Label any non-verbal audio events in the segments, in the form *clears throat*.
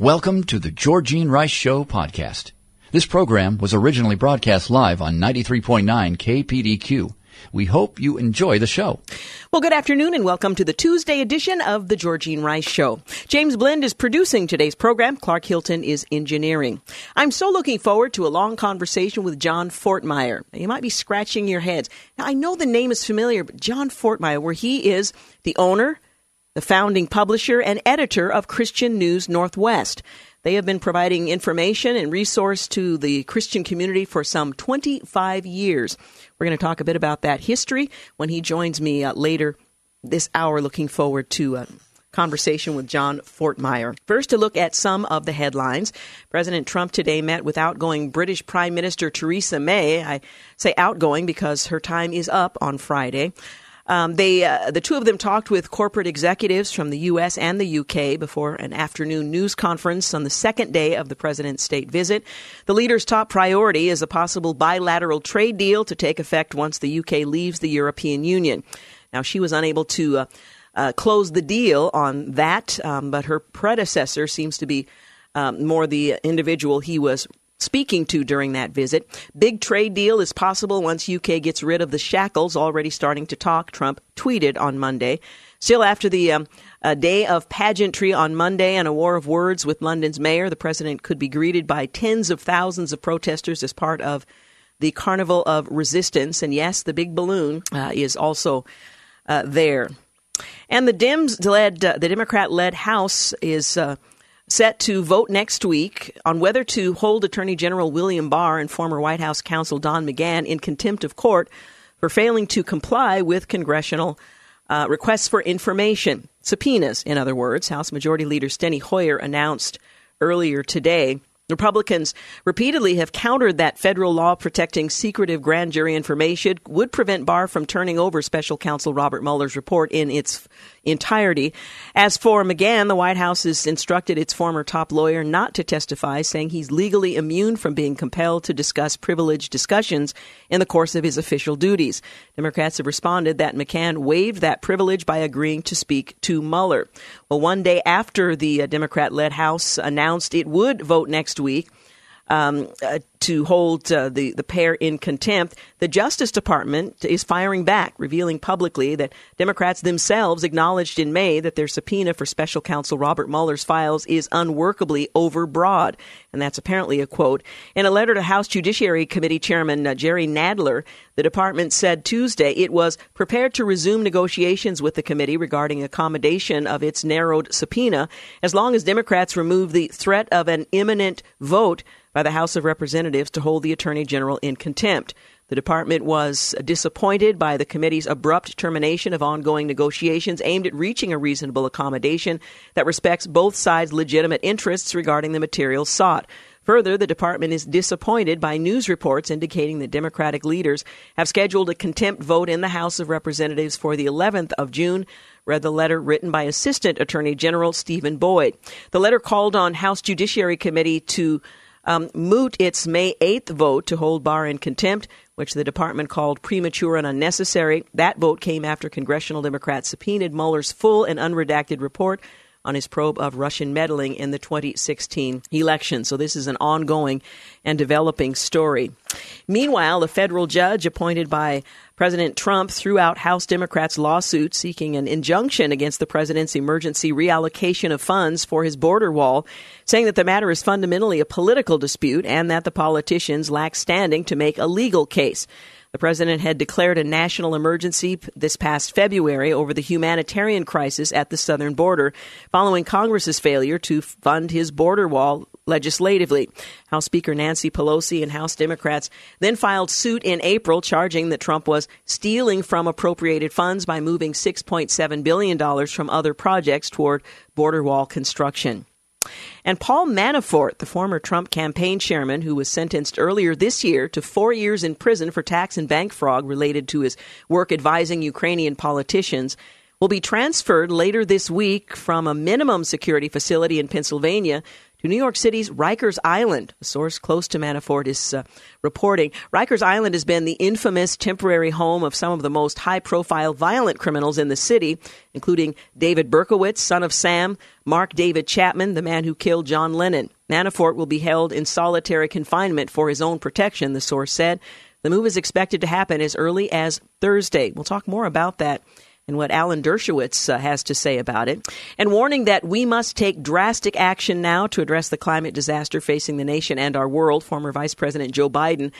Welcome to the Georgine Rice Show podcast. This program was originally broadcast live on 93.9 KPDQ. We hope you enjoy the show. Well, good afternoon and welcome to the Tuesday edition of the Georgine Rice Show. James Blend is producing today's program. Clark Hilton is engineering. I'm so looking forward to a long conversation with John Fortmeyer. You might be scratching your heads. Now, I know the name is familiar, but John Fortmeyer, where he is the owner, the founding publisher and editor of Christian News Northwest. They have been providing information and resource to the Christian community for some 25 years. We're going to talk a bit about that history when he joins me uh, later this hour. Looking forward to a conversation with John Fortmeyer. First, to look at some of the headlines. President Trump today met with outgoing British Prime Minister Theresa May. I say outgoing because her time is up on Friday. Um, they, uh, the two of them talked with corporate executives from the U.S. and the U.K. before an afternoon news conference on the second day of the president's state visit. The leader's top priority is a possible bilateral trade deal to take effect once the U.K. leaves the European Union. Now, she was unable to uh, uh, close the deal on that, um, but her predecessor seems to be um, more the individual he was speaking to during that visit. Big trade deal is possible once UK gets rid of the shackles already starting to talk, Trump tweeted on Monday. Still, after the um, day of pageantry on Monday and a war of words with London's mayor, the president could be greeted by tens of thousands of protesters as part of the Carnival of Resistance. And yes, the big balloon uh, is also uh, there. And the Dems led, uh, the Democrat led House is uh, set to vote next week on whether to hold Attorney General William Barr and former White House counsel Don McGahn in contempt of court for failing to comply with congressional uh, requests for information, subpoenas, in other words. House Majority Leader Steny Hoyer announced earlier today. Republicans repeatedly have countered that federal law protecting secretive grand jury information would prevent Barr from turning over special counsel Robert Mueller's report in its entirety. As for McGahn, the White House has instructed its former top lawyer not to testify, saying he's legally immune from being compelled to discuss privileged discussions in the course of his official duties. Democrats have responded that McGahn waived that privilege by agreeing to speak to Mueller. Well, one day after the uh, Democrat led House announced it would vote next week, um, uh, to hold uh, the, the pair in contempt, the Justice Department is firing back, revealing publicly that Democrats themselves acknowledged in May that their subpoena for special counsel Robert Mueller's files is unworkably overbroad. And that's apparently a quote. In a letter to House Judiciary Committee Chairman uh, Jerry Nadler, the department said Tuesday it was prepared to resume negotiations with the committee regarding accommodation of its narrowed subpoena as long as Democrats remove the threat of an imminent vote by the House of Representatives to hold the Attorney General in contempt. The department was disappointed by the committee's abrupt termination of ongoing negotiations aimed at reaching a reasonable accommodation that respects both sides' legitimate interests regarding the materials sought. Further, the department is disappointed by news reports indicating that Democratic leaders have scheduled a contempt vote in the House of Representatives for the 11th of June. Read the letter written by Assistant Attorney General Stephen Boyd. The letter called on House Judiciary Committee to um, moot its May 8th vote to hold Barr in contempt, which the department called premature and unnecessary. That vote came after congressional Democrats subpoenaed Mueller's full and unredacted report on his probe of Russian meddling in the 2016 election. So this is an ongoing and developing story. Meanwhile, a federal judge appointed by President Trump threw out House Democrats' lawsuit seeking an injunction against the president's emergency reallocation of funds for his border wall, saying that the matter is fundamentally a political dispute and that the politicians lack standing to make a legal case. The president had declared a national emergency this past February over the humanitarian crisis at the southern border, following Congress's failure to fund his border wall legislatively. House Speaker Nancy Pelosi and House Democrats then filed suit in April, charging that Trump was stealing from appropriated funds by moving $6.7 billion from other projects toward border wall construction. And Paul Manafort, the former Trump campaign chairman who was sentenced earlier this year to four years in prison for tax and bank fraud related to his work advising Ukrainian politicians, will be transferred later this week from a minimum security facility in Pennsylvania to New York City's Rikers Island. A source close to Manafort is uh, reporting. Rikers Island has been the infamous temporary home of some of the most high profile violent criminals in the city, including David Berkowitz, son of Sam, Mark David Chapman, the man who killed John Lennon. Manafort will be held in solitary confinement for his own protection, the source said. The move is expected to happen as early as Thursday. We'll talk more about that and what Alan Dershowitz uh, has to say about it, and warning that we must take drastic action now to address the climate disaster facing the nation and our world. Former Vice President Joe Biden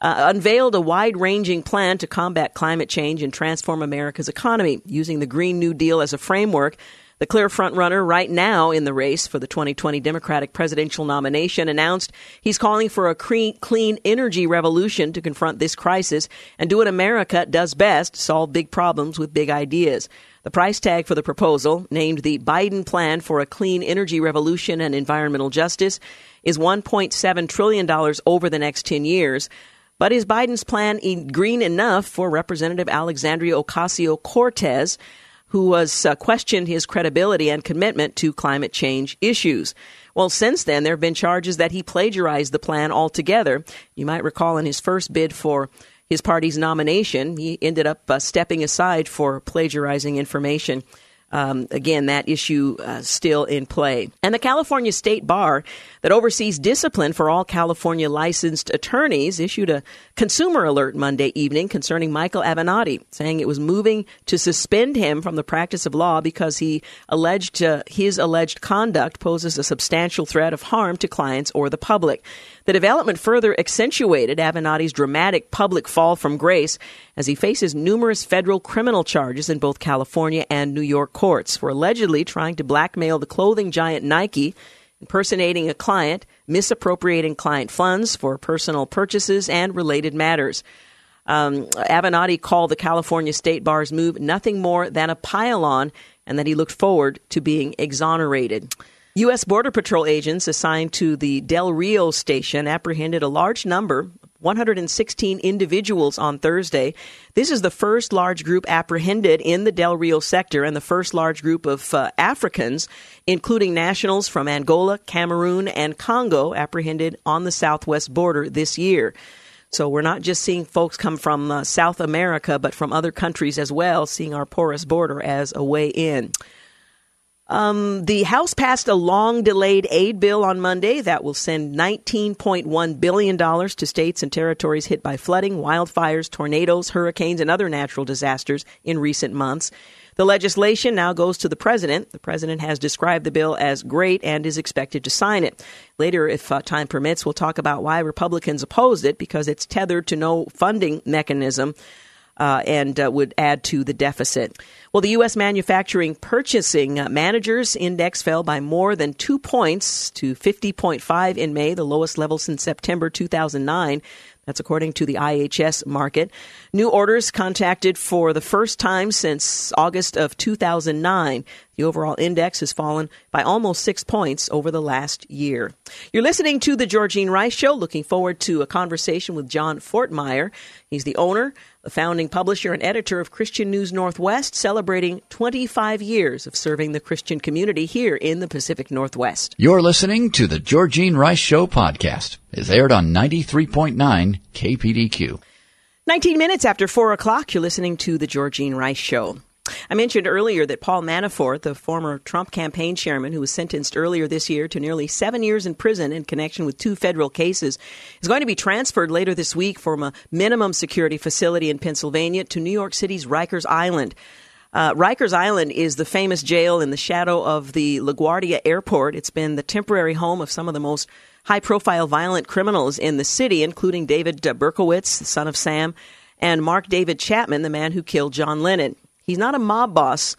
uh, unveiled a wide ranging plan to combat climate change and transform America's economy using the Green New Deal as a framework. The clear frontrunner right now in the race for the 2020 Democratic presidential nomination announced he's calling for a clean energy revolution to confront this crisis and do what America does best solve big problems with big ideas. The price tag for the proposal, named the Biden Plan for a Clean Energy Revolution and Environmental Justice, is $1.7 trillion over the next 10 years. But is Biden's plan green enough for Representative Alexandria Ocasio Cortez? Who was uh, questioned his credibility and commitment to climate change issues. Well, since then, there have been charges that he plagiarized the plan altogether. You might recall in his first bid for his party's nomination, he ended up uh, stepping aside for plagiarizing information um, again, that issue uh, still in play. And the California State Bar, that oversees discipline for all California licensed attorneys, issued a consumer alert Monday evening concerning Michael Avenatti, saying it was moving to suspend him from the practice of law because he alleged uh, his alleged conduct poses a substantial threat of harm to clients or the public. The development further accentuated Avenatti's dramatic public fall from grace as he faces numerous federal criminal charges in both California and New York courts for allegedly trying to blackmail the clothing giant Nike, impersonating a client, misappropriating client funds for personal purchases, and related matters. Um, Avenatti called the California State Bar's move nothing more than a pile-on, and that he looked forward to being exonerated. U.S. Border Patrol agents assigned to the Del Rio station apprehended a large number 116 individuals on Thursday. This is the first large group apprehended in the Del Rio sector and the first large group of uh, Africans, including nationals from Angola, Cameroon, and Congo, apprehended on the southwest border this year. So we're not just seeing folks come from uh, South America, but from other countries as well, seeing our porous border as a way in. Um, the House passed a long delayed aid bill on Monday that will send $19.1 billion to states and territories hit by flooding, wildfires, tornadoes, hurricanes, and other natural disasters in recent months. The legislation now goes to the president. The president has described the bill as great and is expected to sign it. Later, if uh, time permits, we'll talk about why Republicans opposed it because it's tethered to no funding mechanism uh, and uh, would add to the deficit. Well, the U.S. Manufacturing Purchasing uh, Managers Index fell by more than two points to 50.5 in May, the lowest level since September 2009. That's according to the IHS Markit. New orders contacted for the first time since August of 2009. The overall index has fallen by almost six points over the last year. You're listening to The Georgine Rice Show. Looking forward to a conversation with John Fortmeyer. He's the owner the founding publisher and editor of Christian News Northwest, celebrating 25 years of serving the Christian community here in the Pacific Northwest. You're listening to the Georgine Rice Show podcast. It's aired on 93.9 KPDQ. 19 minutes after 4 o'clock, you're listening to the Georgine Rice Show. I mentioned earlier that Paul Manafort, the former Trump campaign chairman who was sentenced earlier this year to nearly seven years in prison in connection with two federal cases, is going to be transferred later this week from a minimum security facility in Pennsylvania to New York City's Rikers Island. Uh, Rikers Island is the famous jail in the shadow of the LaGuardia Airport. It's been the temporary home of some of the most high profile violent criminals in the city, including David Berkowitz, the son of Sam, and Mark David Chapman, the man who killed John Lennon. He's not a mob boss.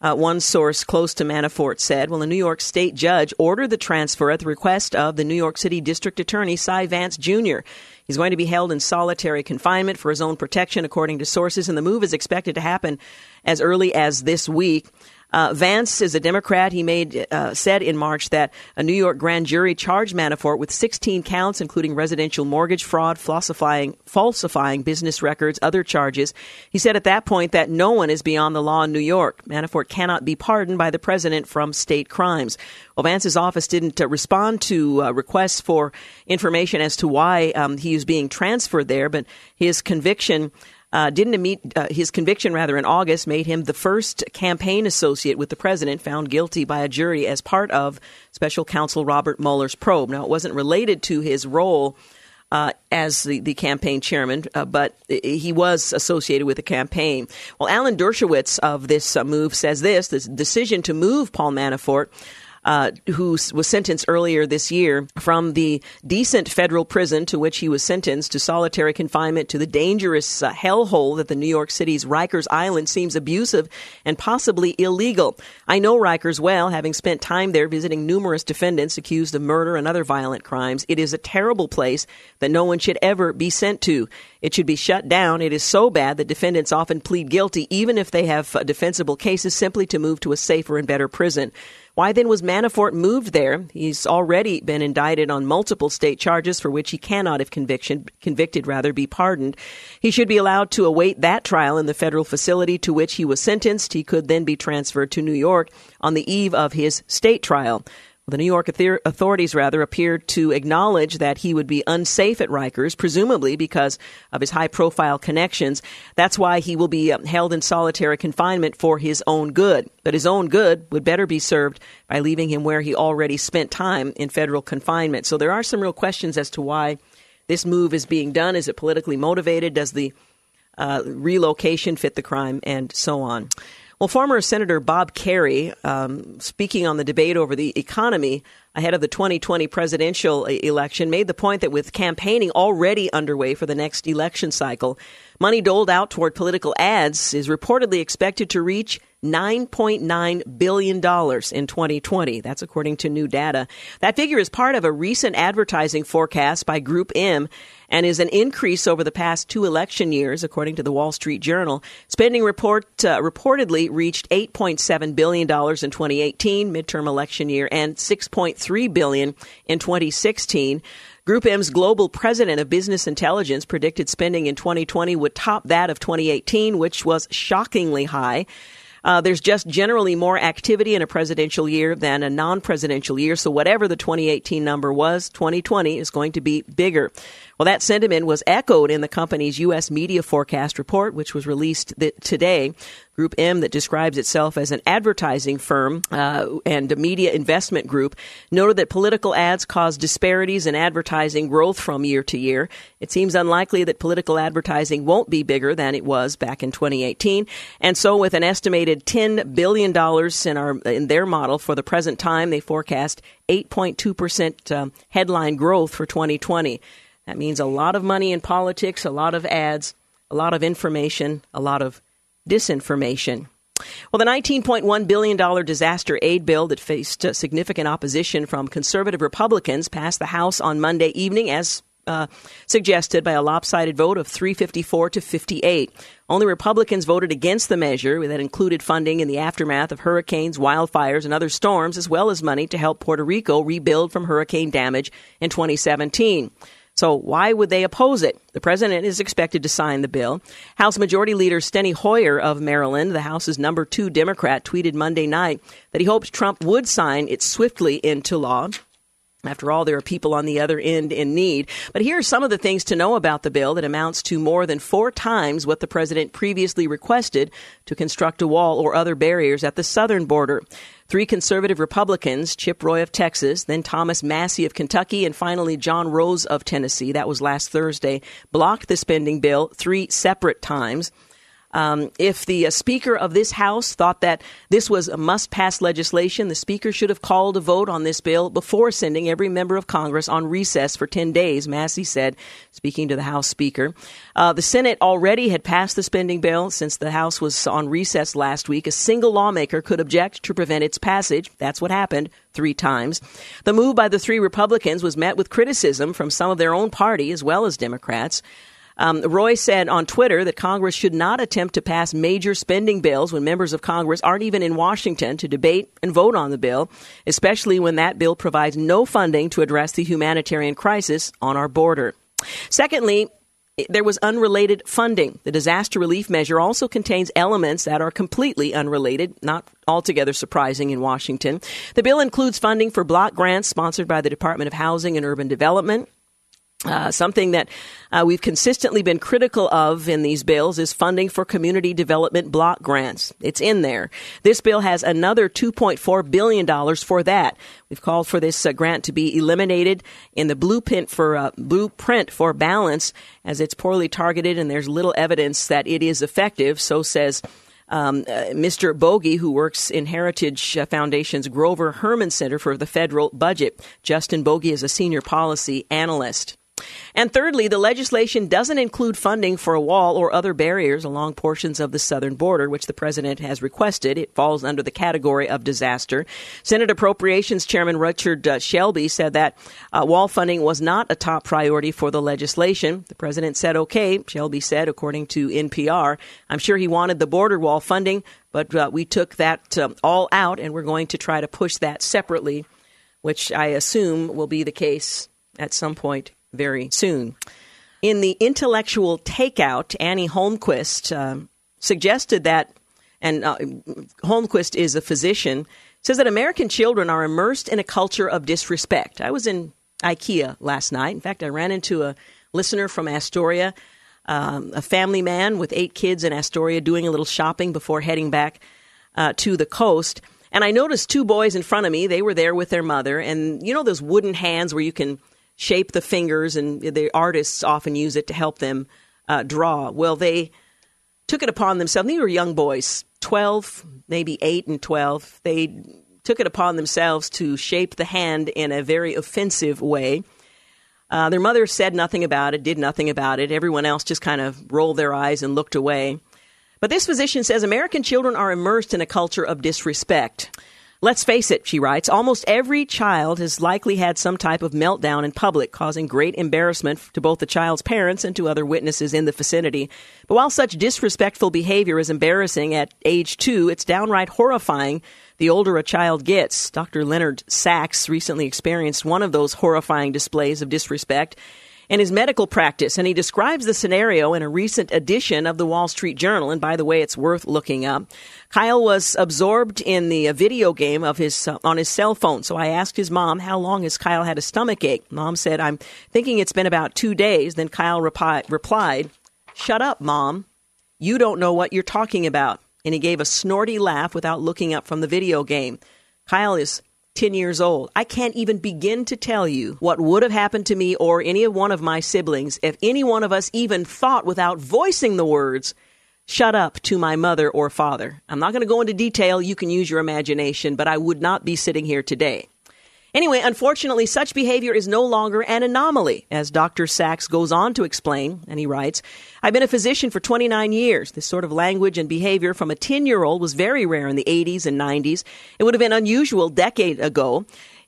Uh, one source close to Manafort said, well, a New York state judge ordered the transfer at the request of the New York City District Attorney Cy Vance Jr. He's going to be held in solitary confinement for his own protection, according to sources, and the move is expected to happen as early as this week. Uh, Vance is a Democrat. He made uh, said in March that a New York grand jury charged Manafort with 16 counts, including residential mortgage fraud, falsifying falsifying business records, other charges. He said at that point that no one is beyond the law in New York. Manafort cannot be pardoned by the president from state crimes. Well, Vance's office didn't uh, respond to uh, requests for information as to why um, he is being transferred there, but his conviction uh, didn't meet uh, his conviction rather in August made him the first campaign associate with the president found guilty by a jury as part of special counsel Robert Mueller's probe. Now it wasn't related to his role uh, as the, the campaign chairman, uh, but he was associated with the campaign. Well, Alan Dershowitz of this uh, move says this: this decision to move Paul Manafort uh, who was sentenced earlier this year from the decent federal prison to which he was sentenced to solitary confinement to the dangerous uh, hellhole that the New York City's Rikers Island seems abusive and possibly illegal. I know Rikers well, having spent time there visiting numerous defendants accused of murder and other violent crimes. It is a terrible place that no one should ever be sent to. It should be shut down. It is so bad that defendants often plead guilty, even if they have uh, defensible cases, simply to move to a safer and better prison. Why then was Manafort moved there? He's already been indicted on multiple state charges for which he cannot, if conviction, convicted, rather, be pardoned. He should be allowed to await that trial in the federal facility to which he was sentenced. He could then be transferred to New York on the eve of his state trial. The New York authorities, rather, appeared to acknowledge that he would be unsafe at Rikers, presumably because of his high profile connections. That's why he will be um, held in solitary confinement for his own good. But his own good would better be served by leaving him where he already spent time in federal confinement. So there are some real questions as to why this move is being done. Is it politically motivated? Does the uh, relocation fit the crime? And so on. Well, former Senator Bob Kerrey, um, speaking on the debate over the economy ahead of the 2020 presidential election, made the point that with campaigning already underway for the next election cycle, money doled out toward political ads is reportedly expected to reach $9.9 billion in 2020. That's according to new data. That figure is part of a recent advertising forecast by Group M and is an increase over the past two election years, according to the Wall Street Journal. Spending report uh, reportedly reached $8.7 billion in 2018, midterm election year, and 6.3 billion in 2016. Group M's global president of business intelligence predicted spending in 2020 would top that of 2018, which was shockingly high. Uh, there's just generally more activity in a presidential year than a non presidential year. So, whatever the 2018 number was, 2020 is going to be bigger. Well, that sentiment was echoed in the company's U.S. media forecast report, which was released th- today. Group M, that describes itself as an advertising firm uh, and a media investment group, noted that political ads cause disparities in advertising growth from year to year. It seems unlikely that political advertising won't be bigger than it was back in 2018. And so, with an estimated $10 billion in, our, in their model for the present time, they forecast 8.2% um, headline growth for 2020. That means a lot of money in politics, a lot of ads, a lot of information, a lot of disinformation. Well, the $19.1 billion disaster aid bill that faced significant opposition from conservative Republicans passed the House on Monday evening as uh, suggested by a lopsided vote of 354 to 58. Only Republicans voted against the measure that included funding in the aftermath of hurricanes, wildfires, and other storms, as well as money to help Puerto Rico rebuild from hurricane damage in 2017. So why would they oppose it? The president is expected to sign the bill. House Majority Leader Steny Hoyer of Maryland, the House's number two Democrat, tweeted Monday night that he hopes Trump would sign it swiftly into law. After all, there are people on the other end in need. But here are some of the things to know about the bill that amounts to more than four times what the president previously requested to construct a wall or other barriers at the southern border. Three conservative Republicans, Chip Roy of Texas, then Thomas Massie of Kentucky, and finally John Rose of Tennessee, that was last Thursday, blocked the spending bill three separate times. Um, if the uh, Speaker of this House thought that this was a must pass legislation, the Speaker should have called a vote on this bill before sending every member of Congress on recess for 10 days, Massie said, speaking to the House Speaker. Uh, the Senate already had passed the spending bill since the House was on recess last week. A single lawmaker could object to prevent its passage. That's what happened three times. The move by the three Republicans was met with criticism from some of their own party as well as Democrats. Um, Roy said on Twitter that Congress should not attempt to pass major spending bills when members of Congress aren't even in Washington to debate and vote on the bill, especially when that bill provides no funding to address the humanitarian crisis on our border. Secondly, there was unrelated funding. The disaster relief measure also contains elements that are completely unrelated, not altogether surprising in Washington. The bill includes funding for block grants sponsored by the Department of Housing and Urban Development. Uh, something that uh, we've consistently been critical of in these bills is funding for community development block grants. It's in there. This bill has another $2.4 billion for that. We've called for this uh, grant to be eliminated in the blueprint for, uh, blueprint for balance as it's poorly targeted and there's little evidence that it is effective, so says um, uh, Mr. Bogie, who works in Heritage uh, Foundation's Grover Hermann Center for the Federal Budget. Justin Bogie is a senior policy analyst. And thirdly, the legislation doesn't include funding for a wall or other barriers along portions of the southern border, which the president has requested. It falls under the category of disaster. Senate Appropriations Chairman Richard uh, Shelby said that uh, wall funding was not a top priority for the legislation. The president said, okay, Shelby said, according to NPR. I'm sure he wanted the border wall funding, but uh, we took that um, all out and we're going to try to push that separately, which I assume will be the case at some point very soon. In the intellectual takeout, Annie Holmquist uh, suggested that, and uh, Holmquist is a physician, says that American children are immersed in a culture of disrespect. I was in IKEA last night. In fact, I ran into a listener from Astoria, um, a family man with eight kids in Astoria doing a little shopping before heading back uh, to the coast. And I noticed two boys in front of me. They were there with their mother. And you know those wooden hands where you can shape the fingers, and the artists often use it to help them uh, draw. Well, they took it upon themselves. These were young boys, 12, maybe 8 and 12. They took it upon themselves to shape the hand in a very offensive way. Uh, their mother said nothing about it, did nothing about it. Everyone else just kind of rolled their eyes and looked away. But this physician says American children are immersed in a culture of disrespect. Let's face it, she writes, almost every child has likely had some type of meltdown in public, causing great embarrassment to both the child's parents and to other witnesses in the vicinity. But while such disrespectful behavior is embarrassing at age two, it's downright horrifying the older a child gets. Dr. Leonard Sax recently experienced one of those horrifying displays of disrespect in his medical practice, and he describes the scenario in a recent edition of the Wall Street Journal. And by the way, it's worth looking up. Kyle was absorbed in the uh, video game of his uh, on his cell phone. So I asked his mom how long has Kyle had a stomach ache. Mom said, "I'm thinking it's been about two days." Then Kyle repi- replied, "Shut up, mom. You don't know what you're talking about." And he gave a snorty laugh without looking up from the video game. Kyle is 10 years old. I can't even begin to tell you what would have happened to me or any one of my siblings if any one of us even thought without voicing the words, shut up to my mother or father. I'm not going to go into detail. You can use your imagination, but I would not be sitting here today. Anyway, unfortunately, such behavior is no longer an anomaly, as Dr. Sax goes on to explain, and he writes, I've been a physician for 29 years. This sort of language and behavior from a 10 year old was very rare in the 80s and 90s. It would have been unusual decade ago.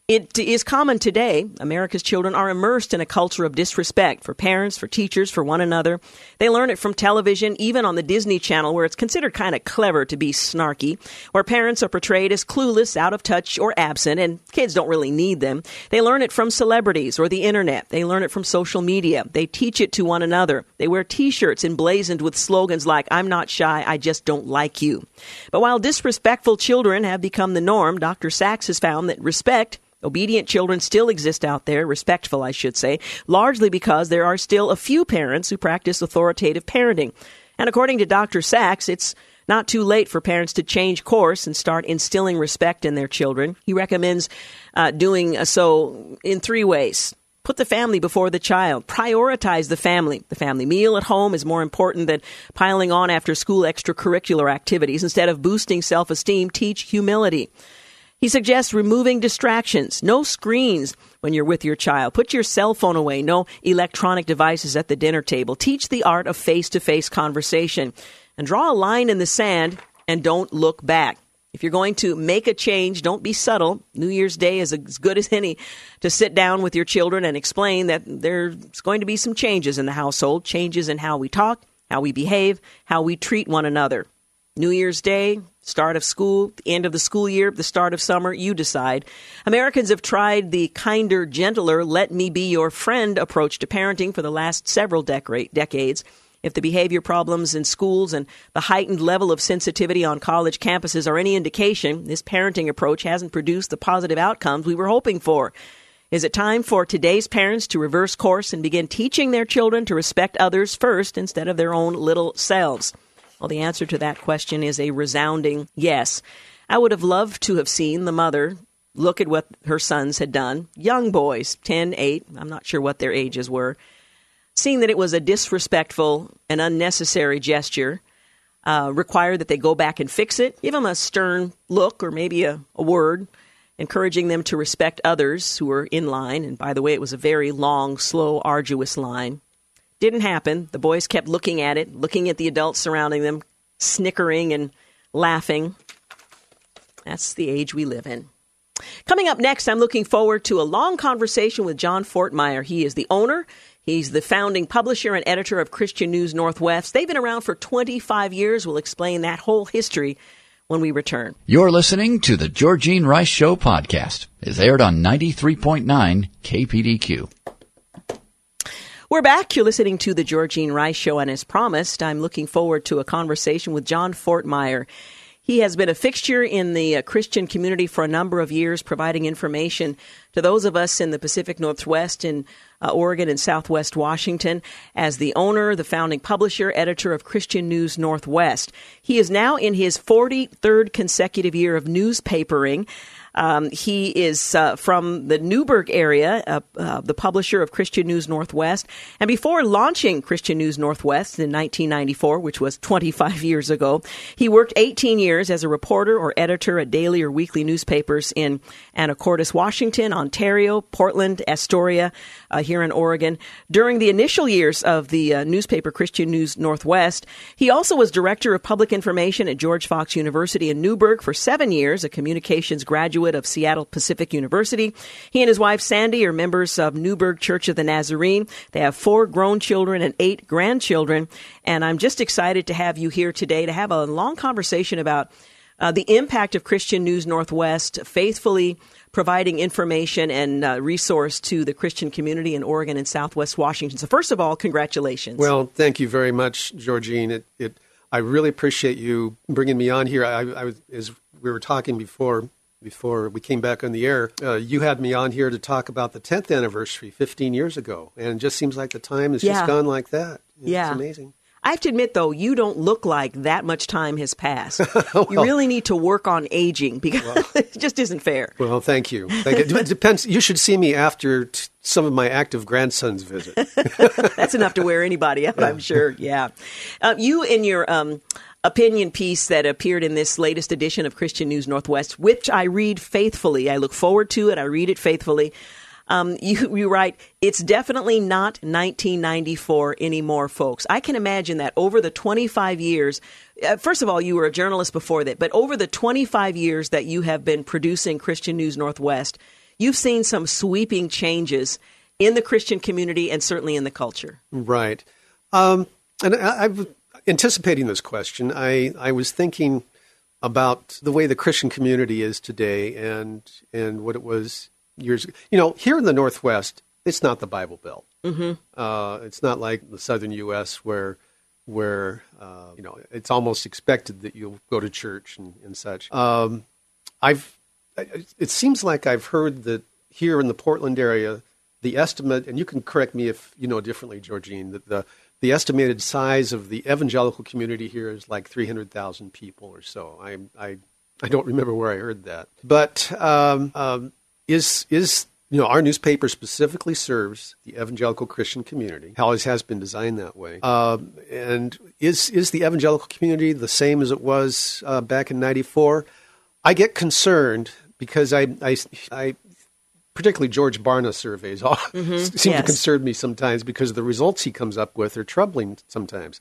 It is common today. America's children are immersed in a culture of disrespect for parents, for teachers, for one another. They learn it from television, even on the Disney Channel, where it's considered kind of clever to be snarky, where parents are portrayed as clueless, out of touch, or absent, and kids don't really need them. They learn it from celebrities or the internet. They learn it from social media. They teach it to one another. They wear t shirts emblazoned with slogans like, I'm not shy, I just don't like you. But while disrespectful children have become the norm, Dr. Sax has found that respect Obedient children still exist out there, respectful, I should say, largely because there are still a few parents who practice authoritative parenting. And according to Dr. Sax, it's not too late for parents to change course and start instilling respect in their children. He recommends uh, doing so in three ways. Put the family before the child. Prioritize the family. The family meal at home is more important than piling on after school extracurricular activities. Instead of boosting self esteem, teach humility. He suggests removing distractions, no screens when you're with your child. Put your cell phone away, no electronic devices at the dinner table. Teach the art of face to face conversation and draw a line in the sand and don't look back. If you're going to make a change, don't be subtle. New Year's Day is as good as any to sit down with your children and explain that there's going to be some changes in the household, changes in how we talk, how we behave, how we treat one another. New Year's Day, start of school, end of the school year, the start of summer, you decide. Americans have tried the kinder, gentler, let me be your friend approach to parenting for the last several dec- decades. If the behavior problems in schools and the heightened level of sensitivity on college campuses are any indication, this parenting approach hasn't produced the positive outcomes we were hoping for. Is it time for today's parents to reverse course and begin teaching their children to respect others first instead of their own little selves? Well, the answer to that question is a resounding yes. I would have loved to have seen the mother look at what her sons had done. Young boys, 10, 8, I'm not sure what their ages were. Seeing that it was a disrespectful and unnecessary gesture, uh, required that they go back and fix it, give them a stern look or maybe a, a word, encouraging them to respect others who were in line. And by the way, it was a very long, slow, arduous line. Didn't happen. The boys kept looking at it, looking at the adults surrounding them, snickering and laughing. That's the age we live in. Coming up next, I'm looking forward to a long conversation with John Fortmeyer. He is the owner, he's the founding publisher and editor of Christian News Northwest. They've been around for 25 years. We'll explain that whole history when we return. You're listening to the Georgine Rice Show podcast. It's aired on 93.9 KPDQ. We're back. You're listening to the Georgine Rice Show, and as promised, I'm looking forward to a conversation with John Fortmeyer. He has been a fixture in the uh, Christian community for a number of years, providing information to those of us in the Pacific Northwest, in uh, Oregon, and Southwest Washington, as the owner, the founding publisher, editor of Christian News Northwest. He is now in his 43rd consecutive year of newspapering. Um, he is uh, from the Newberg area, uh, uh, the publisher of Christian News Northwest. And before launching Christian News Northwest in 1994, which was 25 *laughs* years ago, he worked 18 years as a reporter or editor at daily or weekly newspapers in Anacortes, Washington, Ontario, Portland, Astoria, uh, here in Oregon. During the initial years of the uh, newspaper Christian News Northwest, he also was director of public information at George Fox University in Newberg for seven years, a communications graduate of Seattle Pacific University. He and his wife Sandy are members of Newberg Church of the Nazarene. They have four grown children and eight grandchildren. And I'm just excited to have you here today to have a long conversation about uh, the impact of Christian News Northwest faithfully providing information and uh, resource to the Christian community in Oregon and Southwest Washington. So, first of all, congratulations. Well, thank you very much, Georgine. It, it I really appreciate you bringing me on here. I, I was, as we were talking before, before we came back on the air, uh, you had me on here to talk about the 10th anniversary 15 years ago. And it just seems like the time has Yeah. just gone like that. It's Yeah. amazing. I have to admit, though, you don't look like that much time has passed. *laughs* you really need to work on aging because *laughs* it just isn't fair. Well, thank you. Thank you. It depends. You should see me after t- some of my active grandsons visit. *laughs* That's enough to wear anybody out, I'm sure. Yeah. Uh, you, and your um, opinion piece that appeared in this latest edition of Christian News Northwest, which I read faithfully, I look forward to it, I read it faithfully. Um, you, you write, it's definitely not 1994 anymore, folks. I can imagine that over the 25 years, uh, first of all, you were a journalist before that, but over the 25 years that you have been producing Christian News Northwest, you've seen some sweeping changes in the Christian community and certainly in the culture. Right. Um, and I, I've anticipating this question. I, I was thinking about the way the Christian community is today and and what it was years ago. You know, here in the Northwest, it's not the Bible Belt. Mm-hmm. Uh, it's not like the Southern U.S. where where uh, you know it's almost expected that you'll go to church and, and such. Um, I've it seems like I've heard that here in the Portland area, the estimate, and you can correct me if you know differently, Georgine, that the the estimated size of the evangelical community here is like 300,000 people or so. I, I, I don't remember where I heard that. But um, um, is, is, you know, our newspaper specifically serves the evangelical Christian community. Always has been designed that way. Um, and is, is the evangelical community the same as it was uh, back in 94? I get concerned because I, I, I particularly George Barna surveys all *laughs* seem to concern me sometimes because the results he comes up with are troubling sometimes.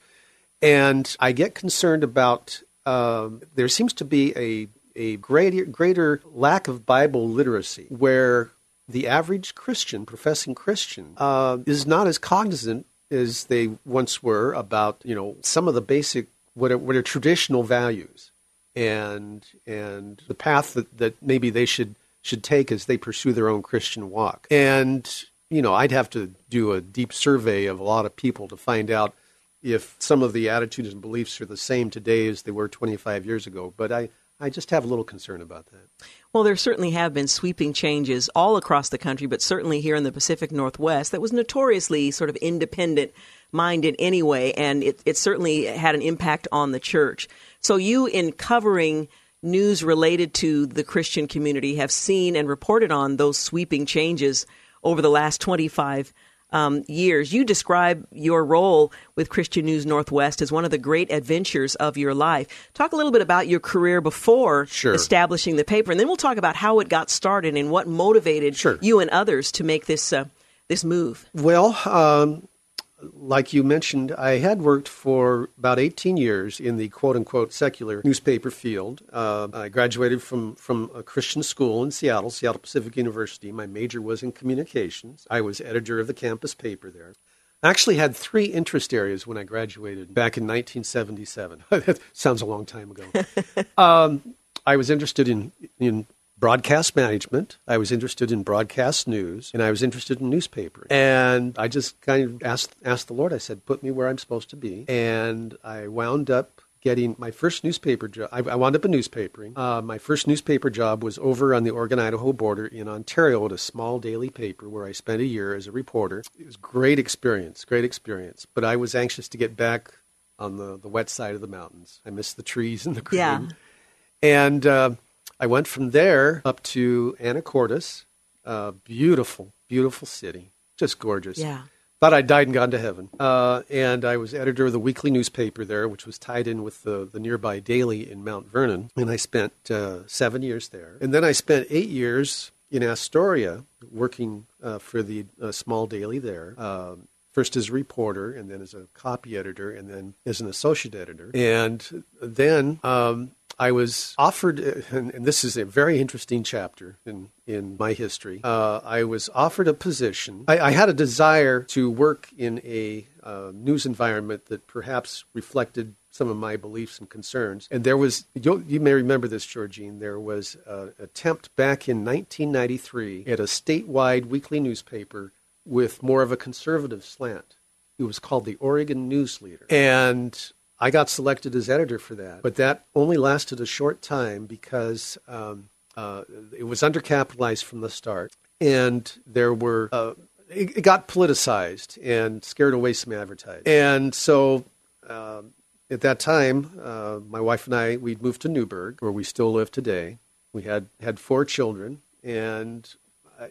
And I get concerned about um, there seems to be a, a greater, greater lack of Bible literacy where the average Christian, professing Christian, uh, is not as cognizant as they once were about you know some of the basic what are, what are traditional values and and the path that, that maybe they should should take as they pursue their own Christian walk. And you know, I'd have to do a deep survey of a lot of people to find out if some of the attitudes and beliefs are the same today as they were 25 years ago. But I, I just have a little concern about that. Well, there certainly have been sweeping changes all across the country, but certainly here in the Pacific Northwest that was notoriously sort of independent minded anyway, and it, it certainly had an impact on the church. So, you, in covering news related to the Christian community, have seen and reported on those sweeping changes over the last 25 um, years. You describe your role with Christian News Northwest as one of the great adventures of your life. Talk a little bit about your career before sure. establishing the paper, and then we'll talk about how it got started and what motivated sure. you and others to make this uh, this move. Well, um, like you mentioned, I had worked for about 18 years in the quote unquote secular newspaper field. Uh, I graduated from, from a Christian school in Seattle, Seattle Pacific University. My major was in communications. I was editor of the campus paper there. I actually had three interest areas when I graduated back in 1977. *laughs* that sounds a long time ago. *laughs* um, I was interested in, in broadcast management. I was interested in broadcast news, and I was interested in newspapers. And I just kind of asked asked the Lord. I said, "Put me where I'm supposed to be." And I wound up getting my first newspaper job. I, I wound up in newspapering. Uh, my first newspaper job was over on the Oregon Idaho border in Ontario at a small daily paper where I spent a year as a reporter. It was great experience, great experience. But I was anxious to get back on the, the wet side of the mountains. I missed the trees and the green. Yeah. And uh, I went from there up to Anacortes, uh, beautiful, beautiful city, just gorgeous. Yeah. Thought I'd died and gone to heaven. Uh, and I was editor of the weekly newspaper there, which was tied in with the, the nearby daily in Mount Vernon. And I spent uh, seven years there. And then I spent eight years in Astoria working uh, for the uh, small daily there. Um, first as a reporter and then as a copy editor and then as an associate editor. And then um, I was offered, and, and, this is a very interesting chapter in, in my history. Uh, I was offered a position. I, I, had a desire to work in a uh, news environment that perhaps reflected some of my beliefs and concerns. And there was, you may remember this, Georgine, there was an attempt back in 1993 at a statewide weekly newspaper with more of a conservative slant. It was called the Oregon News Leader. And I got selected as editor for that, but that only lasted a short time because um, uh, it was undercapitalized from the start, and there were uh, it, it, got politicized and scared away some advertising. And so uh, at that time, uh, my wife and I we'd moved to Newberg, where we still live today. We had had four children, and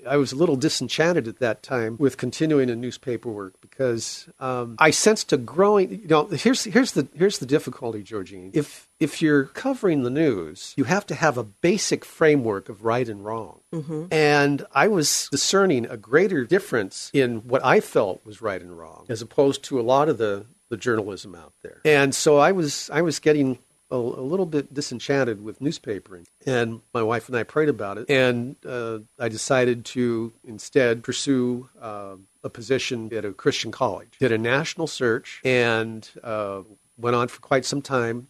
I was a little disenchanted at that time with continuing in newspaper work because um, I sensed a growing. You know, here's here's the here's the difficulty, Georgine. If if you're covering the news, you have to have a basic framework of right and wrong. Mm-hmm. And I was discerning a greater difference in what I felt was right and wrong, as opposed to a lot of the the journalism out there. And so I was I was getting a, little bit disenchanted with newspapering. And my wife and I prayed about it. And uh, I decided to instead pursue uh, a position at a Christian college. Did a national search and uh, went on for quite some time.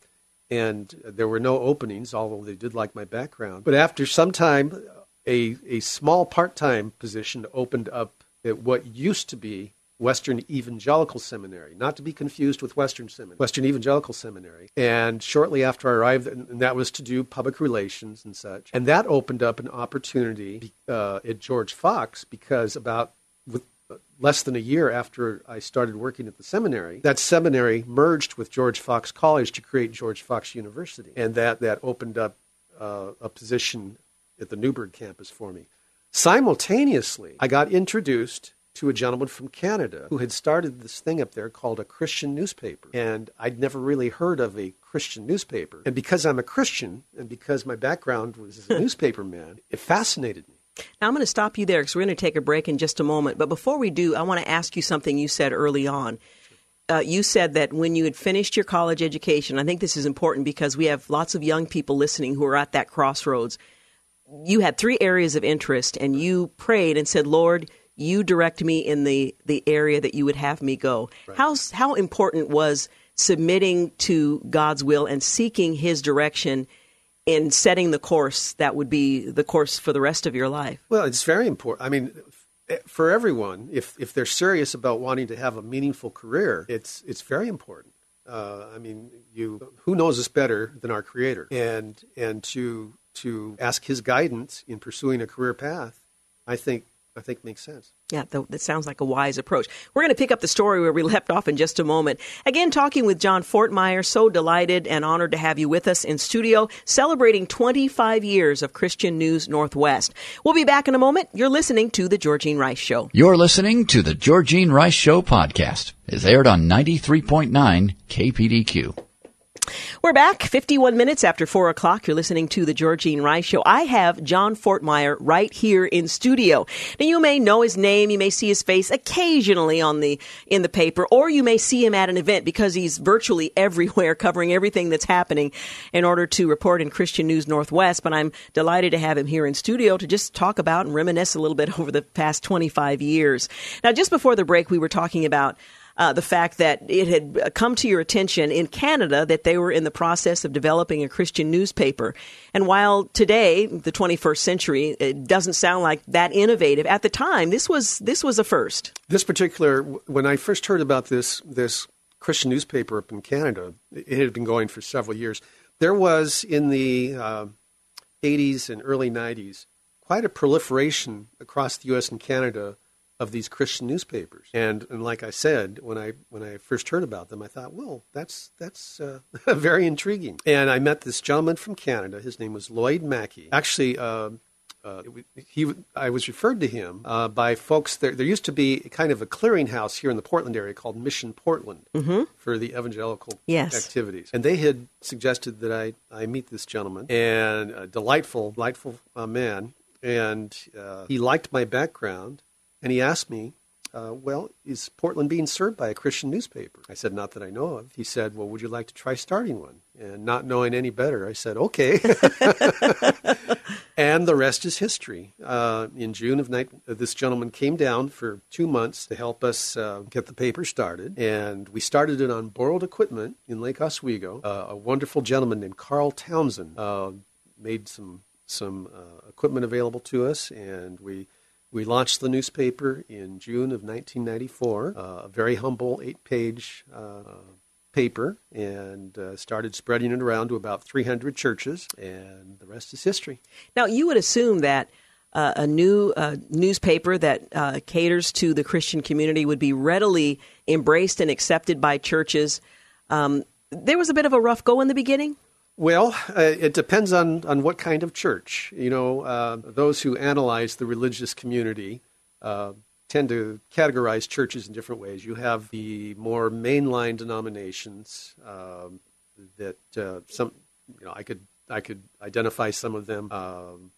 And there were no openings, although they did like my background. But after some time, a, a small part time position opened up at what used to be Western Evangelical Seminary, not to be confused with Western Seminary, Western Evangelical Seminary. And shortly after I arrived, and that was to do public relations and such. And that opened up an opportunity uh, at George Fox because about with uh, less than a year after I started working at the seminary, that seminary merged with George Fox College to create George Fox University, and that that opened up uh, a position at the Newberg campus for me. Simultaneously, I got introduced to a gentleman from Canada who had started this thing up there called a Christian newspaper. And I'd never really heard of a Christian newspaper. And because I'm a Christian and because my background was as a *laughs* newspaper man, it fascinated me. Now, I'm going to stop you there because we're going to take a break in just a moment. But before we do, I want to ask you something you said early on. uh, you said that when you had finished your college education, I think this is important because we have lots of young people listening who are at that crossroads. You had three areas of interest, and you prayed and said, Lord, you direct me in the, the area that you would have me go. Right. How, how important was submitting to God's will and seeking His direction in setting the course that would be the course for the rest of your life? Well, it's very important. I mean, for everyone, if if they're serious about wanting to have a meaningful career, it's it's very important. Uh, I mean, you who knows us better than our Creator, and and to to ask His guidance in pursuing a career path, I think I think makes sense. Yeah, that sounds like a wise approach. We're going to pick up the story where we left off in just a moment. Again, talking with John Fortmeyer. So delighted and honored to have you with us in studio, celebrating 25 years of Christian News Northwest. We'll be back in a moment. You're listening to The Georgine Rice Show. You're listening to The Georgine Rice Show podcast. It's aired on 93.9 KPDQ. We're back 51 minutes after 4 o'clock. You're listening to The Georgine Rice Show. I have John Fortmeyer right here in studio. Now, you may know his name, you may see his face occasionally on the, in the paper, or you may see him at an event because he's virtually *laughs* everywhere covering everything that's happening in order to report in Christian News Northwest. But I'm delighted to have him here in studio to just talk about and reminisce a little bit *laughs* over the past 25 years. Now, just before the break, we were talking about uh, the fact that it had come to your attention in Canada that they were in the process of developing a Christian newspaper. And while today, the 21st century, it doesn't sound like that innovative, at the time, this was this was a first. This particular, when I first heard about this this Christian newspaper up in Canada, it had been going for several years. There was in the uh, 80s and early 90s quite a proliferation across the U.S. and Canada of these Christian newspapers. And and like I said, when I when I first heard about them, I thought, well, that's that's uh, *laughs* very intriguing. And I met this gentleman from Canada. His name was Lloyd Mackey. Actually. Uh, uh, he, I was referred to him uh, by folks. There, there used to be kind of a clearinghouse here in the Portland area called Mission Portland mm-hmm. for the evangelical yes. activities, and they had suggested that I, I meet this gentleman and a delightful, delightful uh, man, and uh, he liked my background and he asked me, uh, well, is Portland being served by a Christian newspaper? I said, not that I know of. He said, well, would you like to try starting one? And not knowing any better, I said, okay. *laughs* and the rest is history. Uh, in June of night, uh, this gentleman came down for two months to help us uh, get the paper started. And we started it on borrowed equipment in Lake Oswego. Uh, a wonderful gentleman named Carl Townsend uh, made some, some equipment available to us, and we – we launched the newspaper in June of 1994, uh, a very humble eight page uh, paper, and uh, started spreading it around to about 300 churches, and the rest is history. Now, you would assume that uh, a new uh, newspaper that caters to the Christian community would be readily embraced and accepted by churches. Um, there was a bit of a rough go in the beginning. Well, uh, it depends on, on what kind of church. You know, uh, those who analyze the religious community uh, tend to categorize churches in different ways. You have the more mainline denominations um, that uh, some, you know, I could I could identify some of them. Um,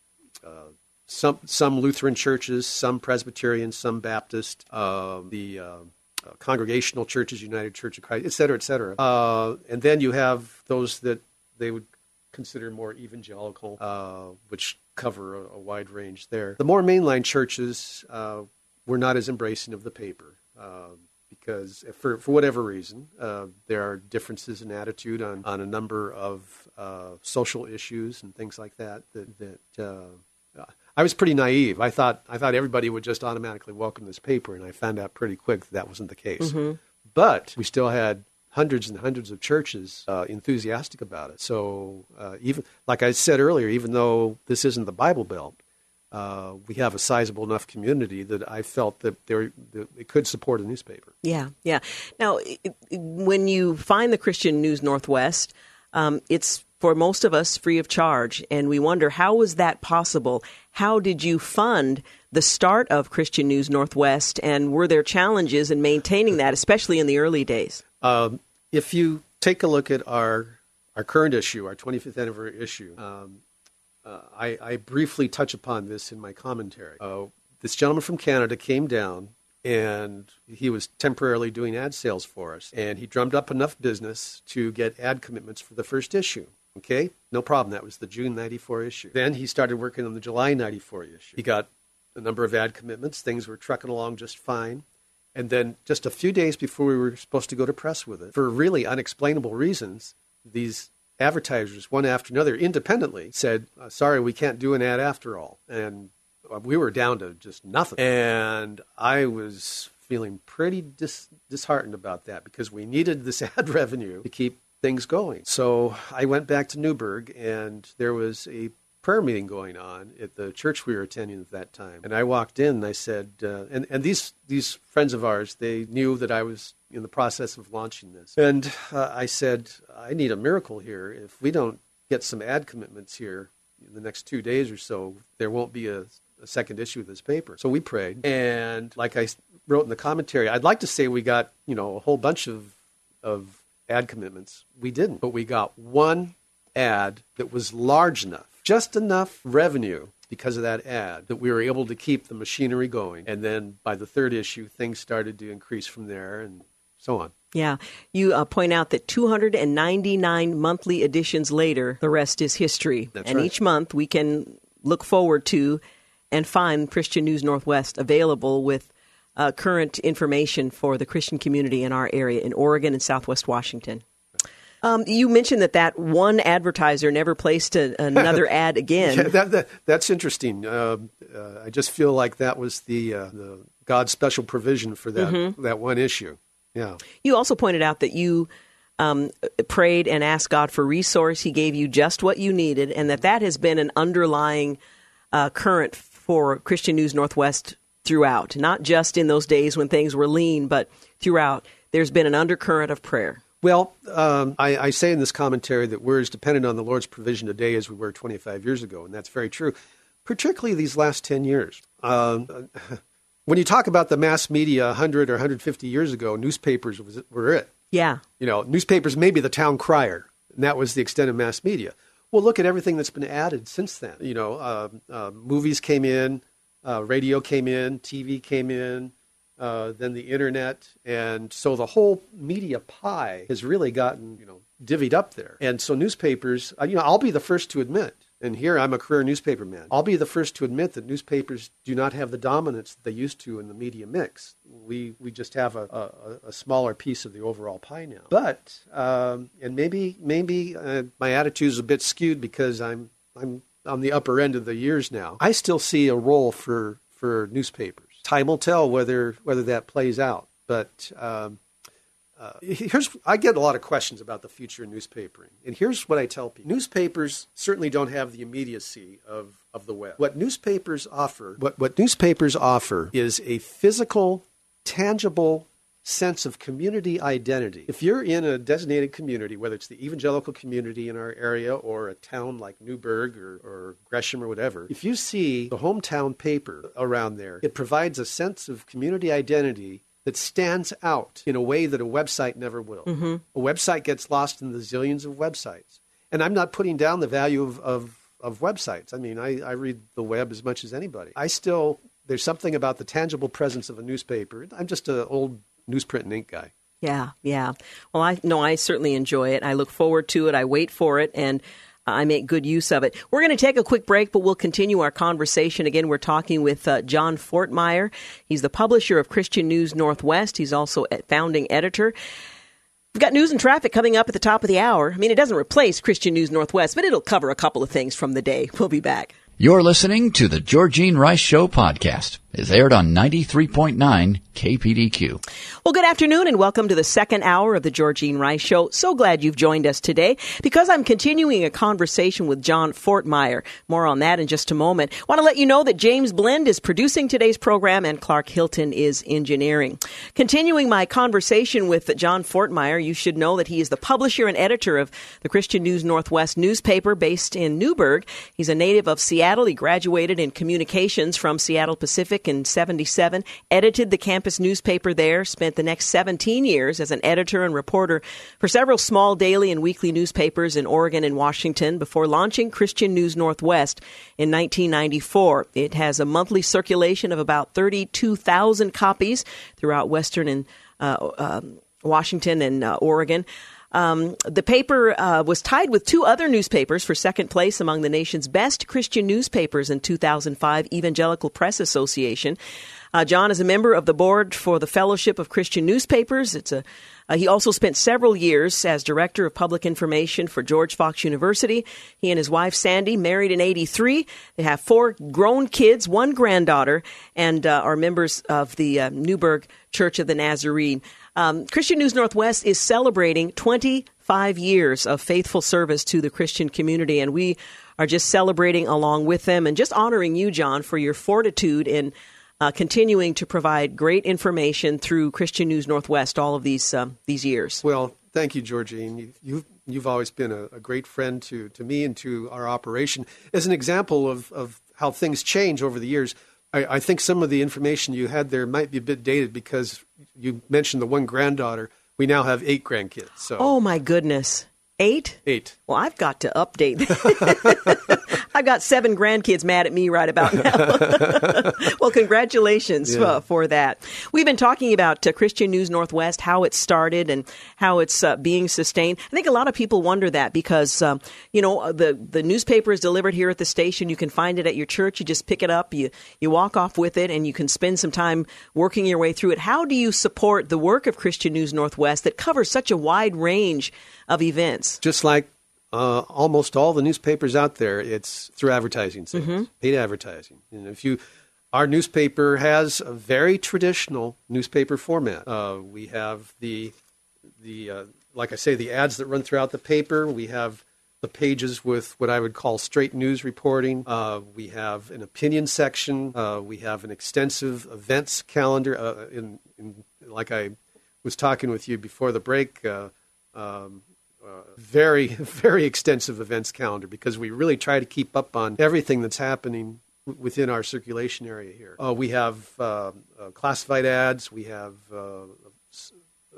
uh, some some Lutheran churches, some Presbyterian, some Baptist. Uh, the Congregational churches, United Church of Christ, et cetera, et cetera. and then you have those that they would consider more evangelical, uh, which cover a, a, wide range there. The more mainline churches uh, were not as embracing of the paper uh, because, for, for whatever reason, uh, there are differences in attitude on, on a number of uh, social issues and things like that. That, that uh, I was pretty naive. I thought I thought everybody would just automatically welcome this paper, and I found out pretty quick that, that wasn't the case. Mm-hmm. But we still had hundreds and hundreds of churches uh, enthusiastic about it. So uh, even like I said earlier, even though this isn't the Bible Belt, uh, we have a sizable enough community that I felt that there that it could support a newspaper. Yeah, yeah. Now, when you find the Christian News Northwest, um, it's for most of us free of charge, and we wonder how was that possible? How did you fund the start of Christian News Northwest, and were there challenges in maintaining that, especially in the early days? Um, if you take a look at our our current issue, our 25th anniversary issue, um, uh, I, I, briefly touch upon this in my commentary. Uh, this gentleman from Canada came down and he was temporarily doing ad sales for us. And he drummed up enough business to get ad commitments for the first issue. Okay, no problem. That was the June 94 issue. Then he started working on the July 94 issue. He got a number of ad commitments. Things were trucking along just fine. And then just a few days before we were supposed to go to press with it, for really unexplainable reasons, these advertisers, one after another, independently said, uh, Sorry, we can't do an ad after all. And uh, we were down to just nothing. And I was feeling pretty dis- disheartened about that because we needed this *laughs* ad revenue to keep things going. So I went back to Newberg, and there was a prayer meeting going on at the church we were attending at that time. And I walked in and I said, uh, and, and these, these friends of ours, they knew that I was in the process of launching this. And uh, I said, I need a miracle here. If we don't get some ad commitments here in the next two days or so, there won't be a, a second issue of this paper. So we prayed. And like I wrote in the commentary, I'd like to say we got, you know, a whole bunch of, of ad commitments. We didn't, but we got one ad that was large enough, just enough revenue because of that ad that we were able to keep the machinery going. And then by the third issue, things started to increase from there and so on. Yeah. You uh, point out that 299 monthly editions later, the rest is history. That's and right. each month we can look forward to and find Christian News Northwest available with uh, current information for the Christian community in our area in Oregon and Southwest Washington. Um, you mentioned that that one advertiser never placed a, another *laughs* ad again. Yeah, that, that, that's interesting. Uh, uh, I just feel like that was the, uh, the God's special provision for that, that one issue. Yeah. You also pointed out that you um, prayed and asked God for resource. He gave you just what you needed, and that that has been an underlying uh, current for Christian News Northwest throughout, not just in those days when things were lean, but throughout. There's been an undercurrent of prayer. Well, um, I, I say in this commentary that we're as dependent on the Lord's provision today as we were 25 years ago, and that's very true, particularly these last 10 years. Um, *laughs* when you talk about the mass media 100 or 150 years ago, newspapers was, were it. Yeah. You know, newspapers may be the town crier, and that was the extent of mass media. Well, look at everything that's been added since then. You know, uh, uh, movies came in, uh, radio came in, TV came in, uh, then the internet, and so the whole media pie has really gotten you know divvied up there. And so newspapers, uh, you know, I'll be the first to admit, and here I'm a career newspaper man. I'll be the first to admit that newspapers do not have the dominance that they used to in the media mix. We we just have a, a, a smaller piece of the overall pie now. But um, and maybe maybe uh, my attitude is a bit skewed because I'm I'm on the upper end of the years now. I still see a role for for newspapers. Time will tell whether whether that plays out. But um, uh, here's I get a lot of questions about the future of newspapering, and here's what I tell people: newspapers certainly don't have the immediacy of of the web. What newspapers offer, what what newspapers offer, is a physical, tangible sense of community identity. If you're in a designated community, whether it's the evangelical community in our area or a town like Newberg or, or Gresham or whatever, if you see the hometown paper around there, it provides a sense of community identity that stands out in a way that a website never will. Mm-hmm. A website gets lost in the zillions of websites. And I'm not putting down the value of, of, of websites. I mean, I, I read the web as much as anybody. I still, there's something about the tangible presence of a newspaper. I'm just an old newsprint and ink guy. Yeah, yeah. Well, I no, I certainly enjoy it. I look forward to it. I wait for it, and I make good use of it. We're going to take a quick break, but we'll continue our conversation. Again, we're talking with uh, John Fortmeyer. He's the publisher of Christian News Northwest. He's also a founding editor. We've got news and traffic coming up at the top of the hour. I mean, it doesn't replace Christian News Northwest, but it'll cover a couple of things from the day. We'll be back. You're listening to the Georgine Rice Show podcast. It's aired on 93.9 KPDQ. Well, good afternoon and welcome to the second hour of the Georgine Rice Show. So glad you've joined us today because I'm continuing a conversation with John Fortmeyer. More on that in just a moment. Want to let you know that James Blend is producing today's program and Clark Hilton is engineering. Continuing my conversation with John Fortmeyer, you should know that he is the publisher and editor of the Christian News Northwest newspaper based in Newberg. He's a native of Seattle. He graduated in communications from Seattle Pacific In 77, edited the campus newspaper there, spent the next 17 years as an editor and reporter for several small daily and weekly newspapers in Oregon and Washington before launching Christian News Northwest in 1994. It has a monthly circulation of about 32,000 copies throughout Western and uh, um, Washington and uh, Oregon. Um, the paper uh, was tied with two other newspapers for second place among the nation's best Christian newspapers in 2005 Evangelical Press Association. Uh, John is a member of the board for the Fellowship of Christian Newspapers. It's a uh, he also spent several years as director of public information for George Fox University. He and his wife Sandy married in '83. They have four grown kids, one granddaughter, and uh, are members of the uh, Newberg Church of the Nazarene. Um, Christian News Northwest is celebrating 25 years of faithful service to the Christian community, and we are just celebrating along with them and just honoring you, John, for your fortitude in uh, continuing to provide great information through Christian News Northwest all of these uh, these years. Well, thank you, Georgine. You, you've you've always been a, a, great friend to, to me and to our operation. As an example of, of how things change over the years, I, I think some of the information you had there might be a bit dated because you mentioned the one granddaughter. We now have eight grandkids. So. Oh my goodness. Eight? Eight. Well, I've got to update. *laughs* I've got seven grandkids mad at me right about now. *laughs* well, congratulations yeah. uh, for that. We've been talking about uh, Christian News Northwest, how it started and how it's uh, being sustained. I think a lot of people wonder that because, um, you know, uh, the, the newspaper is delivered here at the station. You can find it at your church. You just pick it up, you, you walk off with it, and you can spend some time working your way through it. How do you support the work of Christian News Northwest that covers such a wide range of events? Just like uh, almost all the newspapers out there, it's through advertising sales, mm-hmm. paid advertising. And if you, our newspaper has a very traditional newspaper format. Uh, we have the, the uh, like I say, the ads that run throughout the paper. We have the pages with what I would call straight news reporting. Uh, we have an opinion section. Uh, we have an extensive events calendar. Uh, in, in, like I was talking with you before the break. Um, very, *laughs* very extensive events calendar because we really try to keep up on everything that's happening within our circulation area here. Uh, we have uh, uh, classified ads. We have uh,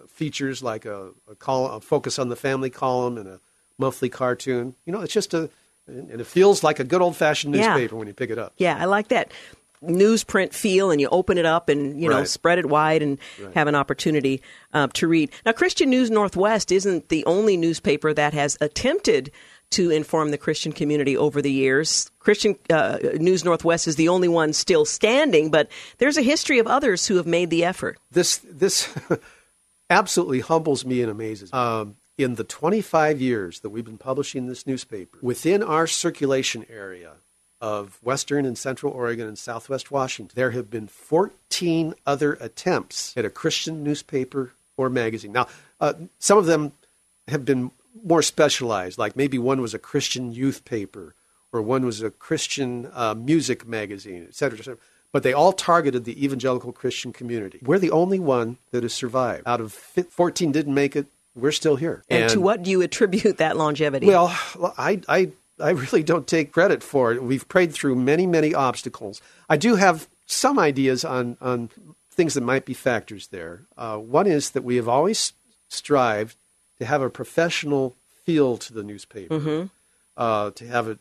features like a, a, call, a focus on the family column and a monthly cartoon. You know, it's just a, and it feels like a good old fashioned newspaper yeah. when you pick it up. Yeah, I like that newsprint feel and you open it up and you know right. spread it wide and right. have an opportunity uh, to read now christian news northwest isn't the only newspaper that has attempted to inform the christian community over the years christian uh, news northwest is the only one still standing but there's a history of others who have made the effort this this *laughs* absolutely humbles me and amazes um, in the 25 years that we've been publishing this newspaper within our circulation area of Western and Central Oregon and Southwest Washington, there have been 14 other attempts at a Christian newspaper or magazine. Now, uh, some of them have been more specialized, like maybe one was a Christian youth paper or one was a Christian uh, music magazine, et cetera, et cetera. But they all targeted the evangelical Christian community. We're the only one that has survived. Out of 14 didn't make it, we're still here. And, and to what do you attribute that longevity? Well, I, I I really don't take credit for it. We've prayed through many, many obstacles. I do have some ideas on, on things that might be factors there. Uh, one is that we have always strived to have a professional feel to the newspaper, mm-hmm. uh, to have it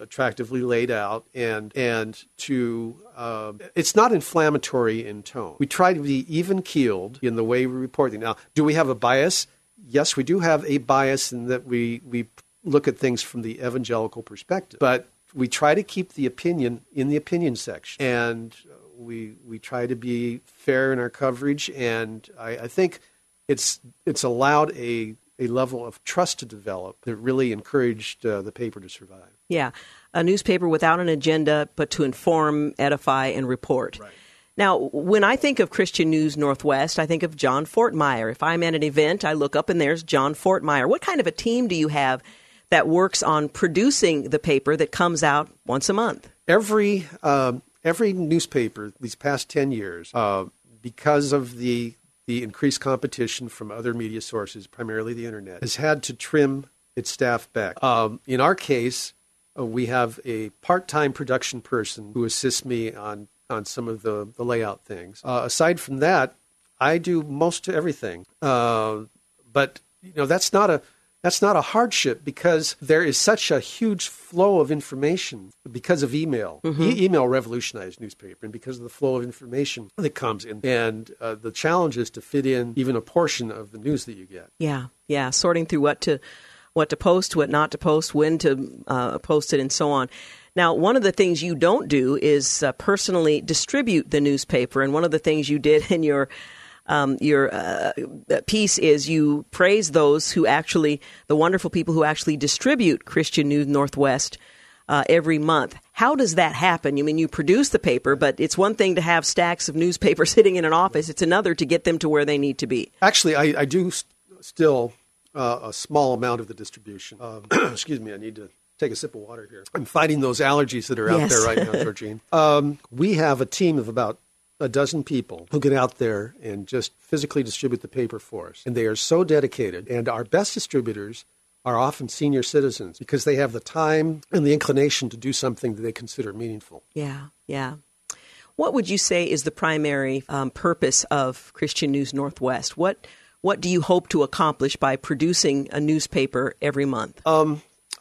attractively laid out, and and to uh, it's not inflammatory in tone. We try to be even keeled in the way we report Now, do we have a bias? Yes, we do have a bias in that we we look at things from the evangelical perspective. But we try to keep the opinion in the opinion section, and we we try to be fair in our coverage. And I, I think it's it's allowed a a level of trust to develop that really encouraged uh, the paper to survive. Yeah, a newspaper without an agenda, but to inform, edify, and report. Right. Now, when I think of Christian News Northwest, I think of John Fortmeyer. If I'm at an event, I look up and there's John Fortmeyer. What kind of a team do you have that works on producing the paper that comes out once a month. Every um, every newspaper these past ten years, uh, because of the the increased competition from other media sources, primarily the internet, has had to trim its staff back. Um, in our case, uh, we have a part time production person who assists me on on some of the, the layout things. Uh, aside from that, I do most everything. Uh, but you know that's not a that's not a hardship because there is such a huge flow of information because of email. Mm-hmm. E- email revolutionized newspaper, and because of the flow of information that comes in. And uh, the challenge is to fit in even a portion of the news that you get. Yeah, yeah, sorting through what to what to post, what not to post, when to uh, post it, and so on. Now, one of the things you don't do is uh, personally distribute the newspaper, and one of the things you did in your um, your uh, piece is you praise those who actually, the wonderful people who actually distribute Christian News Northwest uh, every month. How does that happen? You mean you produce the paper, but it's one thing to have stacks of newspapers *laughs* sitting in an office. It's another to get them to where they need to be. Actually, I, I do st- still uh, a small amount of the distribution. Um, *clears throat* excuse me, I need to take a sip of water here. I'm fighting those allergies that are out Yes. there right now, *laughs* Georgine. Um, we have a team of about a dozen people who get out there and just physically distribute the paper for us. And they are so dedicated. And our best distributors are often senior citizens because they have the time and the inclination to do something that they consider meaningful. Yeah, yeah. What would you say is the primary um, purpose of Christian News Northwest? What what do you hope to accomplish by producing a newspaper every month?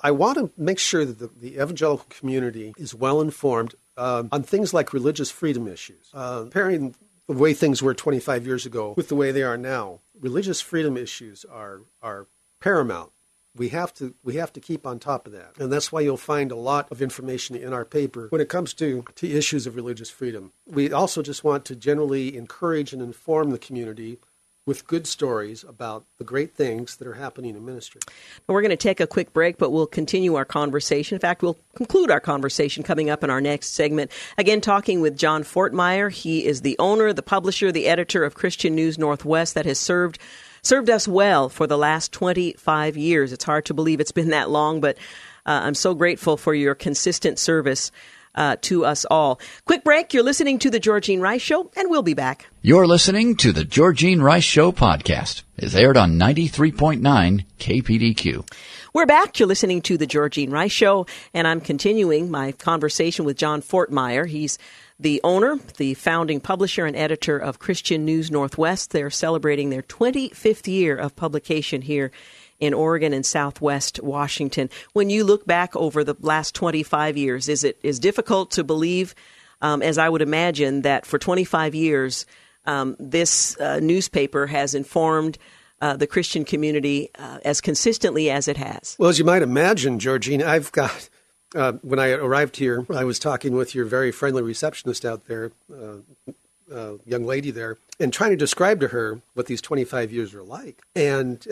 I want to make sure that the, the evangelical community is well informed um, on things like religious freedom issues. Uh, comparing the way things were 25 years ago with the way they are now, religious freedom issues are are paramount. We have to we have to keep on top of that, and that's why you'll find a lot of information in our paper when it comes to to issues of religious freedom. We also just want to generally encourage and inform the community with good stories about the great things that are happening in ministry. We're going to take a quick break, but we'll continue our conversation. In fact, we'll conclude our conversation coming up in our next segment. Again, talking with John Fortmeyer. He is the owner, the publisher, the editor of Christian News Northwest that has served served us well for the last 25 years. It's hard to believe it's been that long, but uh, I'm so grateful for your consistent service uh, to us all. Quick break. You're listening to The Georgine Rice Show, and we'll be back. You're listening to the Georgine Rice Show podcast. It's aired on 93.9 KPDQ. We're back. You're listening to the Georgine Rice Show, and I'm continuing my conversation with John Fortmeyer. He's the owner, the founding publisher, and editor of Christian News Northwest. They're celebrating their 25th year of publication here in Oregon and Southwest Washington. When you look back over the last 25 years, is it is difficult to believe, um, as I would imagine, that for 25 years um, this uh, newspaper has informed uh, the Christian community uh, as consistently as it has? Well, as you might imagine, Georgine, I've got. Uh, when I arrived here, I was talking with your very friendly receptionist out there, uh, uh, young lady there, and trying to describe to her what these 25 years are like. And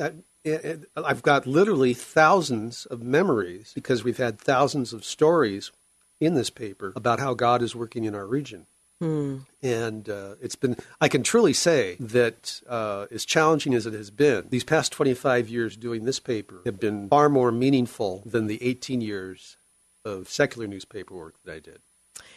uh, and I've got literally thousands of memories because we've had thousands of stories in this paper about how God is working in our region. And uh, it's been, I can truly say that uh, as challenging as it has been, these past 25 years doing this paper have been far more meaningful than the 18 years of secular newspaper work that I did,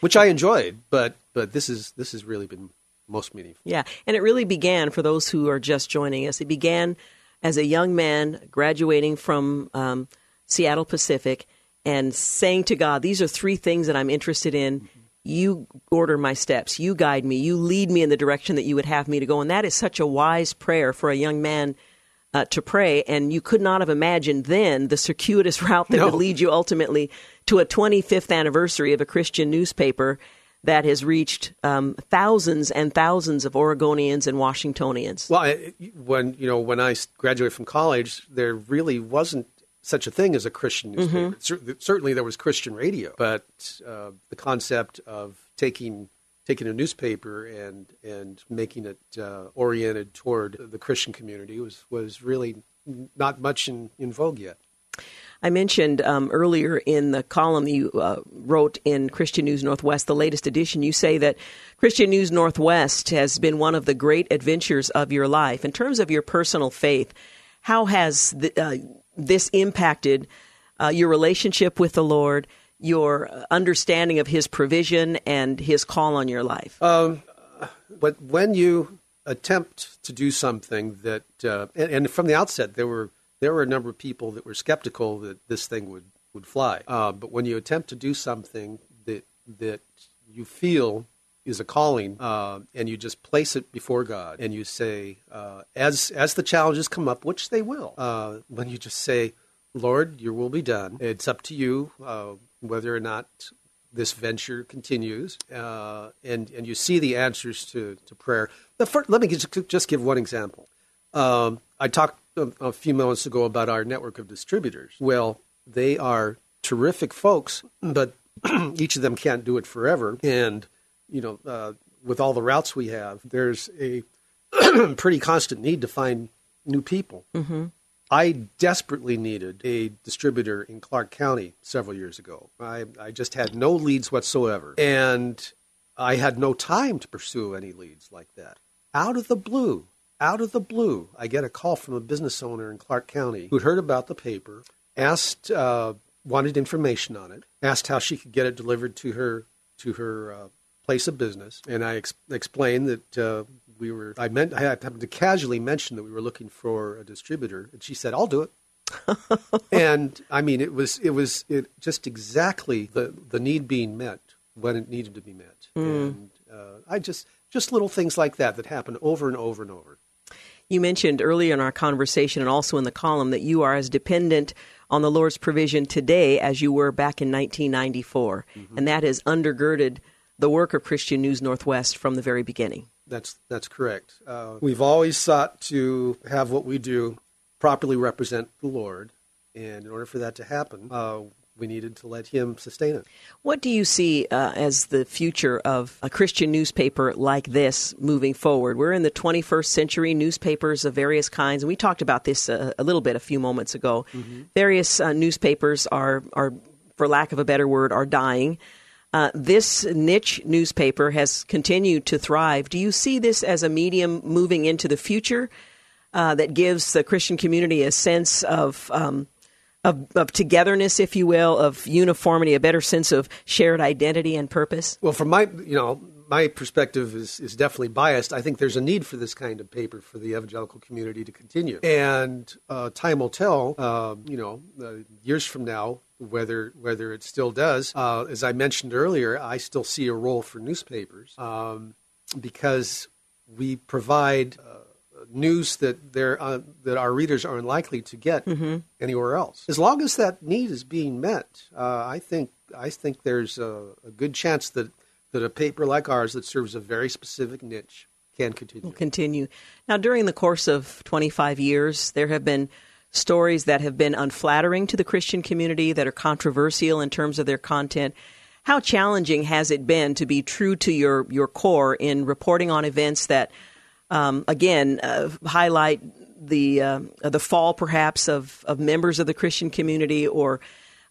which I enjoyed, but, but this, is, this has really been most meaningful. Yeah, and it really began for those who are just joining us. It began as a young man graduating from um, Seattle Pacific and saying to God, "These are three things that I'm interested in. You order my steps. You guide me. You lead me in the direction that you would have me to go." And that is such a wise prayer for a young man. Uh, to pray, and you could not have imagined then the circuitous *laughs* route that No. would lead you ultimately to a 25th anniversary of a Christian newspaper that has reached um, thousands and thousands of Oregonians and Washingtonians. Well, I, when you know when I graduated from college, there really wasn't such a thing as a Christian newspaper. Cer- certainly, there was Christian radio, but uh, the concept of taking taking a newspaper and and making it uh, oriented toward the Christian community was was really not much in, in vogue yet. I mentioned um, earlier in the column you uh, wrote in Christian News Northwest, the latest edition, you say that Christian News Northwest has been one of the great adventures of your life. In terms of your personal faith, how has th- uh, this impacted uh, your relationship with the Lord, your understanding of His provision, and His call on your life? But when you attempt to do something that, uh, and, and from the outset, there were there were a number of people that were skeptical that this thing would would fly. Uh, but when you attempt to do something that that you feel is a calling, uh, and you just place it before God, and you say, uh, as as the challenges come up, which they will, uh, when you just say, Lord, Your will be done. It's up to you uh, whether or not this venture continues, uh, and and you see the answers to to prayer. First, let me just, just give one example. Um, I talked a, a few moments ago about our network of distributors. Well, they are terrific folks, but *clears throat* each of them can't do it forever, and you know, uh, with all the routes we have, there's a *clears throat* pretty constant need to find new people. Mm-hmm. I desperately needed a distributor in Clark County several years ago. I, I just had no leads whatsoever. And I had no time to pursue any leads like that. Out of the blue, out of the blue, I get a call from a business owner in Clark County who'd heard about the paper, asked, uh, wanted information on it, asked how she could get it delivered to her to her uh, place of business, and I ex- explained that uh, we were. I meant I happened to casually mention that we were looking for a distributor, and she said, "I'll do it." *laughs* and I mean, it was it was it just exactly the the need being met when it needed to be met, Mm. and uh, I just just little things like that that happen over and over and over. You mentioned earlier in our conversation and also in the column that you are as dependent on the Lord's provision today as you were back in 1994, and that has undergirded the work of Christian News Northwest from the very beginning. That's that's correct. Uh, we've always sought to have what we do properly represent the Lord, and in order for that to happen, uh, we needed to let Him sustain it. What do you see uh, as the future of a Christian newspaper like this moving forward? We're in the 21st century, newspapers of various kinds, and we talked about this uh, a little bit a few moments ago. Various uh, newspapers are, are, for lack of a better word, are dying. Uh, this niche newspaper has continued to thrive. Do you see this as a medium moving into the future uh, that gives the Christian community a sense of, um, of of togetherness, if you will, of uniformity, a better sense of shared identity and purpose? Well, from my you know my perspective is is definitely biased. I think there's a need for this kind of paper for the evangelical community to continue, and uh, time will tell. Uh, you know, uh, years from now, whether whether it still does. Uh, as I mentioned earlier, I still see a role for newspapers um, because we provide. News that they're, uh, that our readers are unlikely to get anywhere else. As long as that need is being met, uh, I think I think there's a, a good chance that that a paper like ours that serves a very specific niche can continue. will continue. Now, during the course of 25 years, there have been stories that have been unflattering to the Christian community, that are controversial in terms of their content. How challenging has it been to be true to your, your core in reporting on events that, um, again, uh, highlight the uh, the fall, perhaps, of, of members of the Christian community, or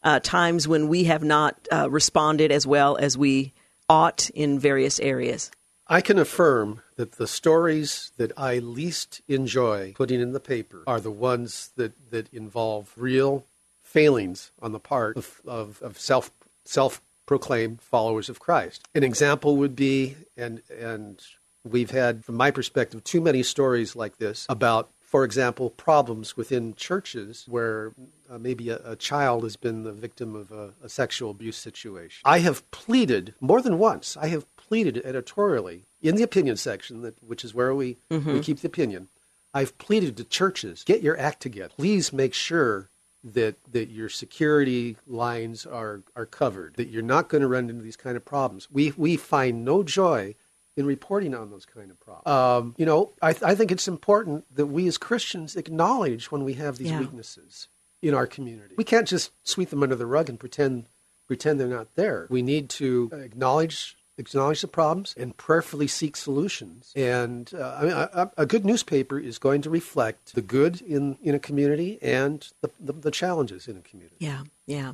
uh, times when we have not uh, responded as well as we ought in various areas? I can affirm that the stories that I least enjoy putting in the paper are the ones that, that involve real failings on the part of, of, of self self proclaimed followers of Christ. An example would be, and and we've had, from my perspective, too many stories like this about, for example, problems within churches where uh, maybe a, a child has been the victim of a, a sexual abuse situation. I have pleaded more than once. I have pleaded editorially in the opinion section, that, which is where we, we keep the opinion. I've pleaded to churches, get your act together. Please make sure that that your security lines are are covered. That you're not going to run into these kind of problems. We we find no joy in reporting on those kind of problems. Um, you know, I, I think it's important that we as Christians acknowledge when we have these Yeah. weaknesses in our community. We can't just sweep them under the rug and pretend pretend they're not there. We need to acknowledge acknowledge the problems and prayerfully seek solutions. And uh, I mean, a, a good newspaper is going to reflect the good in, in a community and the, the, the challenges in a community. Yeah, yeah.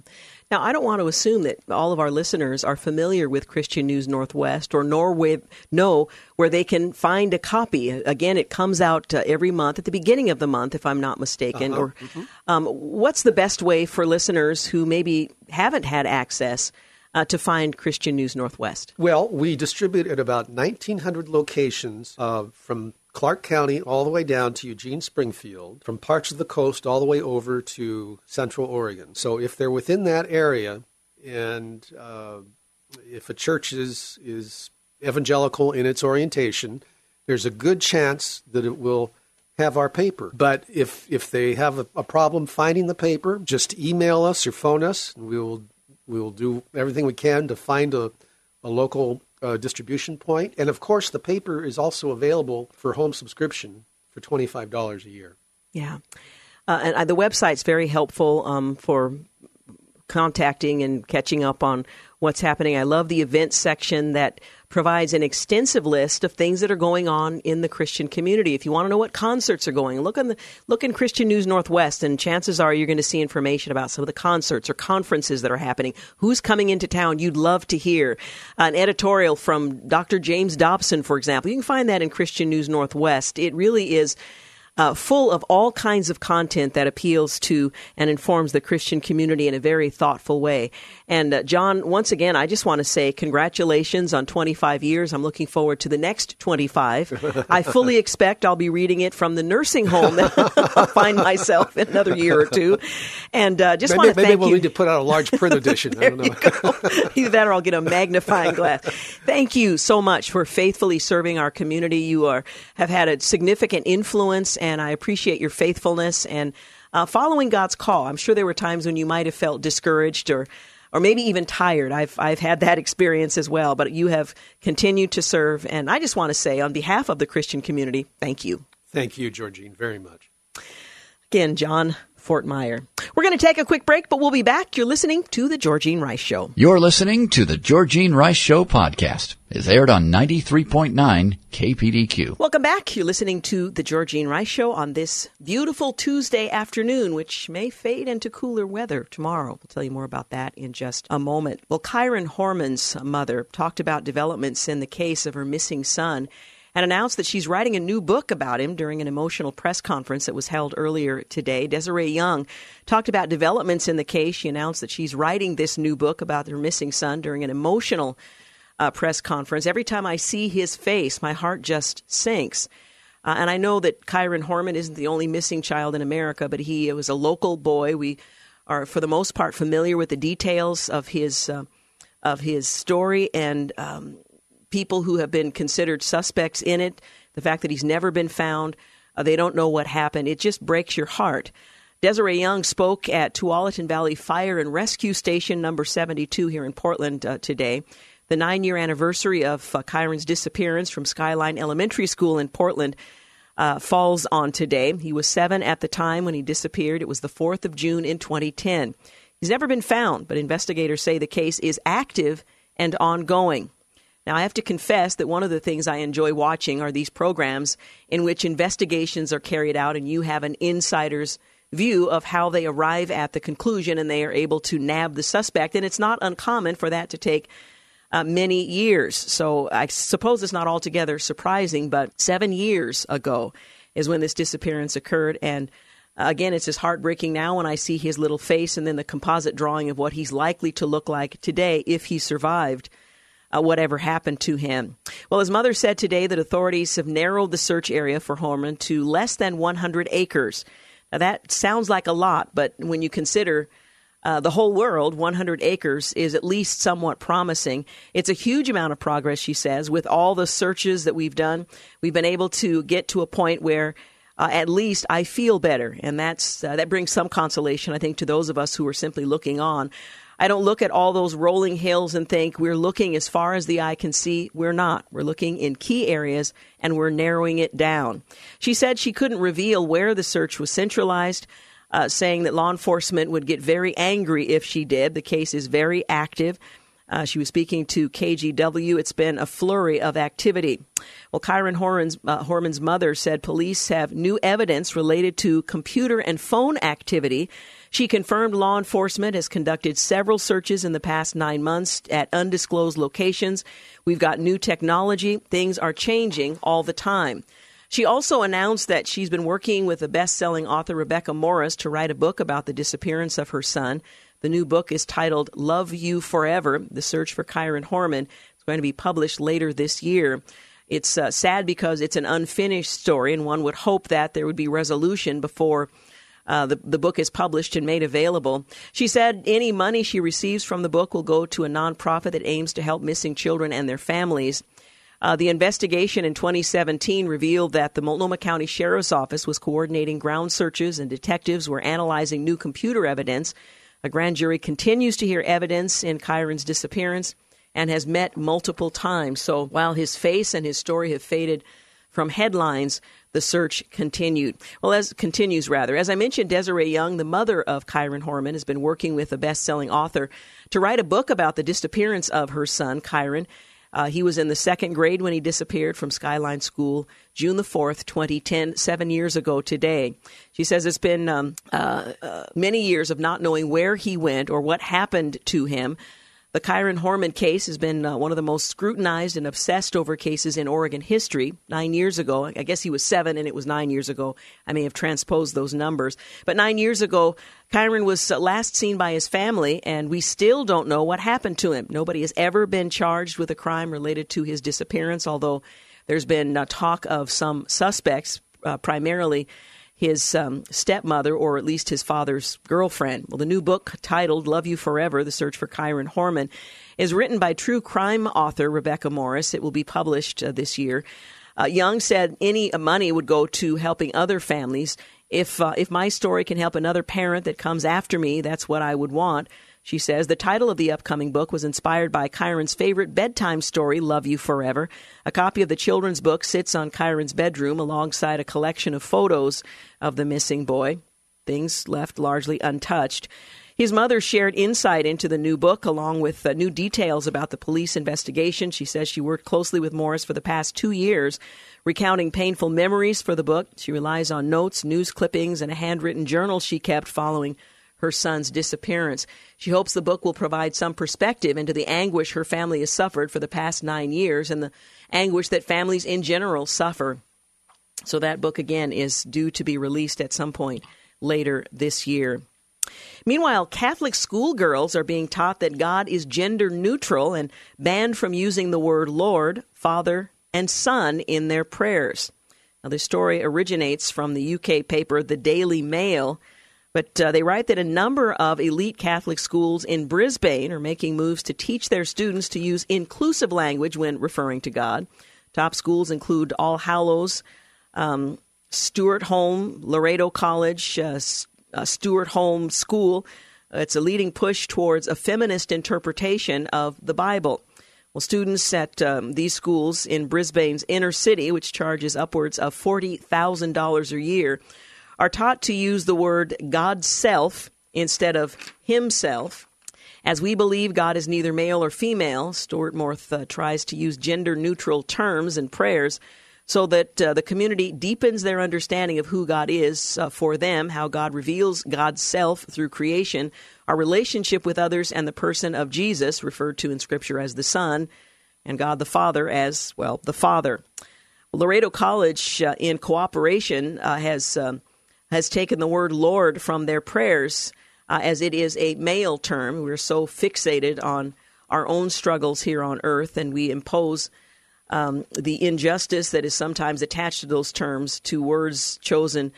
Now, I don't want to assume that all of our listeners are familiar with Christian News Northwest or nor with, know where they can find a copy. Again, it comes out uh, every month at the beginning of the month, if I'm not mistaken. Or um, what's the best way for listeners who maybe haven't had access uh, to find Christian News Northwest? Well, we distribute at about 1,900 locations uh, from Clark County all the way down to Eugene, Springfield, from parts of the coast all the way over to Central Oregon. So if they're within that area, and uh, if a church is is evangelical in its orientation, there's a good chance that it will have our paper. But if if they have a, a problem finding the paper, just email us or phone us, and we will we will do everything we can to find a, a local uh, distribution point. And of course, the paper is also available for home subscription for twenty five dollars a year. Yeah, uh, and uh, the website's very helpful um, for contacting and catching up on what's happening. I love the events section that provides an extensive list of things that are going on in the Christian community. If you want to know what concerts are going, look on the look in Christian News Northwest, and chances are you're going to see information about some of the concerts or conferences that are happening. Who's coming into town? You'd love to hear uh, an editorial from Dr. James Dobson, for example. You can find that in Christian News Northwest. It really is uh, full of all kinds of content that appeals to and informs the Christian community in a very thoughtful way. And uh, John, once again, I just want to say congratulations on 25 years. I'm looking forward to the next 25. I fully *laughs* expect I'll be reading it from the nursing home that *laughs* I'll find myself in another year or two. And uh, just maybe, want to maybe thank we'll you. need to put out a large print *laughs* edition. I don't know. Either that or I'll get a magnifying glass. Thank you so much for faithfully serving our community. You are have had a significant influence, and I appreciate your faithfulness and uh, following God's call. I'm sure there were times when you might have felt discouraged or or maybe even tired. I've I've had that *laughs* experience as well, but you have continued to serve, and I just want to say on behalf of the Christian community, thank you. Thank you, Georgine, very much. Again, John Fortmeyer. We're going to take a quick break, but we'll be back. You're listening to The Georgine Rice Show. You're listening to the Georgine Rice Show podcast. It's aired on 93.9 KPDQ. Welcome back. You're listening to The Georgine Rice Show on this beautiful Tuesday afternoon, which may fade into cooler weather tomorrow. We'll tell you more about that in just a moment. Well, Kyron Horman's mother talked about developments in the case of her missing son and announced that she's writing a new book about him during an emotional press conference that was held earlier today. Desiree Young talked about developments in the case. She announced that she's writing this new book about her missing son during an emotional uh, press conference. Every time I see his face, my heart just sinks. Uh, and I know that Kyron Horman isn't the only missing child in America, but he was a local boy. We are, for the most part, familiar with the details of his uh, of his story and um, people who have been considered suspects in it. The fact that he's never been found, uh, they don't know what happened. It just breaks your heart. Desiree Young spoke at Tualatin Valley Fire and Rescue Station number 72 here in Portland uh, today. The nine year anniversary of uh, Kyron's disappearance from Skyline Elementary School in Portland uh, falls on today. He was seven at the time when he disappeared. It was the 4th of June in 2010. He's never been found, but investigators say the case is active and ongoing. Now, I have to confess that one of the things I enjoy watching are these programs in which investigations are carried out and you have an insider's view of how they arrive at the conclusion and they are able to nab the suspect. And it's not uncommon for that to take uh, many years. So I suppose it's not altogether surprising, but seven years ago is when this disappearance occurred. And uh, again, it's just heartbreaking now when I see his little face and then the composite drawing of what he's likely to look like today if he survived. Uh, whatever happened to him. Well, his mother said today that authorities have narrowed the search area for Horman to less than 100 acres. Now, that sounds like a lot, but when you consider uh, the whole world, 100 acres is at least somewhat promising. It's a huge amount of progress, she says, with all the searches that we've done. We've been able to get to a point where uh, at least I feel better, and that's uh, that brings some consolation, I think, to those of us who are simply looking on. I don't look at all those rolling hills and think we're looking as far as the eye can see. We're not. We're looking in key areas and we're narrowing it down. She said she couldn't reveal where the search was centralized, uh, saying that law enforcement would get very angry if she did. The case is very active. Uh, she was speaking to KGW. It's been a flurry of activity. Well, Kyron Horman's, uh, Horman's mother said police have new evidence related to computer and phone activity. She confirmed law enforcement has conducted several searches in the past nine months at undisclosed locations. We've got new technology. Things are changing all the time. She also announced that she's been working with the best selling author Rebecca Morris to write a book about the disappearance of her son. The new book is titled Love You Forever The Search for Kyron Horman. It's going to be published later this year. It's uh, sad because it's an unfinished story, and one would hope that there would be resolution before uh, the, the book is published and made available. She said any money she receives from the book will go to a nonprofit that aims to help missing children and their families. Uh, the investigation in 2017 revealed that the Multnomah County Sheriff's Office was coordinating ground searches and detectives were analyzing new computer evidence. A grand jury continues to hear evidence in Kyron's disappearance and has met multiple times. So while his face and his story have faded from headlines, the search continued. Well, as continues rather. As I mentioned, Desiree Young, the mother of Kyron Horman, has been working with a best-selling author to write a book about the disappearance of her son, Kyron. Uh, he was in the second grade when he disappeared from Skyline School, June the 4th, 2010, seven years ago today. She says it's been um, uh, uh, many years of not knowing where he went or what happened to him. The Kyron Horman case has been uh, one of the most scrutinized and obsessed over cases in Oregon history. Nine years ago, I guess he was seven and it was nine years ago. I may have transposed those numbers. But nine years ago, Kyron was uh, last seen by his family, and we still don't know what happened to him. Nobody has ever been charged with a crime related to his disappearance, although there's been uh, talk of some suspects, uh, primarily his um, stepmother, or at least his father's girlfriend. Well, the new book titled Love You Forever The Search for Kyron Horman is written by true crime author Rebecca Morris. It will be published uh, this year. Uh, Young said any money would go to helping other families. If uh, if my story can help another parent that comes after me, that's what I would want. She says the title of the upcoming book was inspired by Kyron's favorite bedtime story, Love You Forever. A copy of the children's book sits on Kyron's bedroom alongside a collection of photos of the missing boy, things left largely untouched. His mother shared insight into the new book along with uh, new details about the police investigation. She says she worked closely with Morris for the past two years, recounting painful memories for the book. She relies on notes, news clippings, and a handwritten journal she kept following her son's disappearance. She hopes the book will provide some perspective into the anguish her family has suffered for the past nine years and the anguish that families in general suffer. So, that book again is due to be released at some point later this year. Meanwhile, Catholic schoolgirls are being taught that God is gender neutral and banned from using the word Lord, Father, and Son in their prayers. Now, this story originates from the UK paper The Daily Mail but uh, they write that a number of elite Catholic schools in Brisbane are making moves to teach their students to use inclusive language when referring to God. Top schools include All Hallows, um, Stuart Home, Loreto College, uh, uh, Stuartholme School. It's a leading push towards a feminist interpretation of the Bible. Well, students at um, these schools in Brisbane's inner city, which charges upwards of $40,000 a year, are taught to use the word God's self instead of himself. As we believe God is neither male or female, Stuart Morth uh, tries to use gender neutral terms and prayers so that uh, the community deepens their understanding of who God is uh, for them, how God reveals God's self through creation, our relationship with others, and the person of Jesus, referred to in Scripture as the Son, and God the Father as, well, the Father. Loreto College, uh, in cooperation, uh, has. Um, has taken the word Lord from their prayers uh, as it is a male term. We're so fixated on our own struggles here on earth, and we impose um, the injustice that is sometimes attached to those terms to words chosen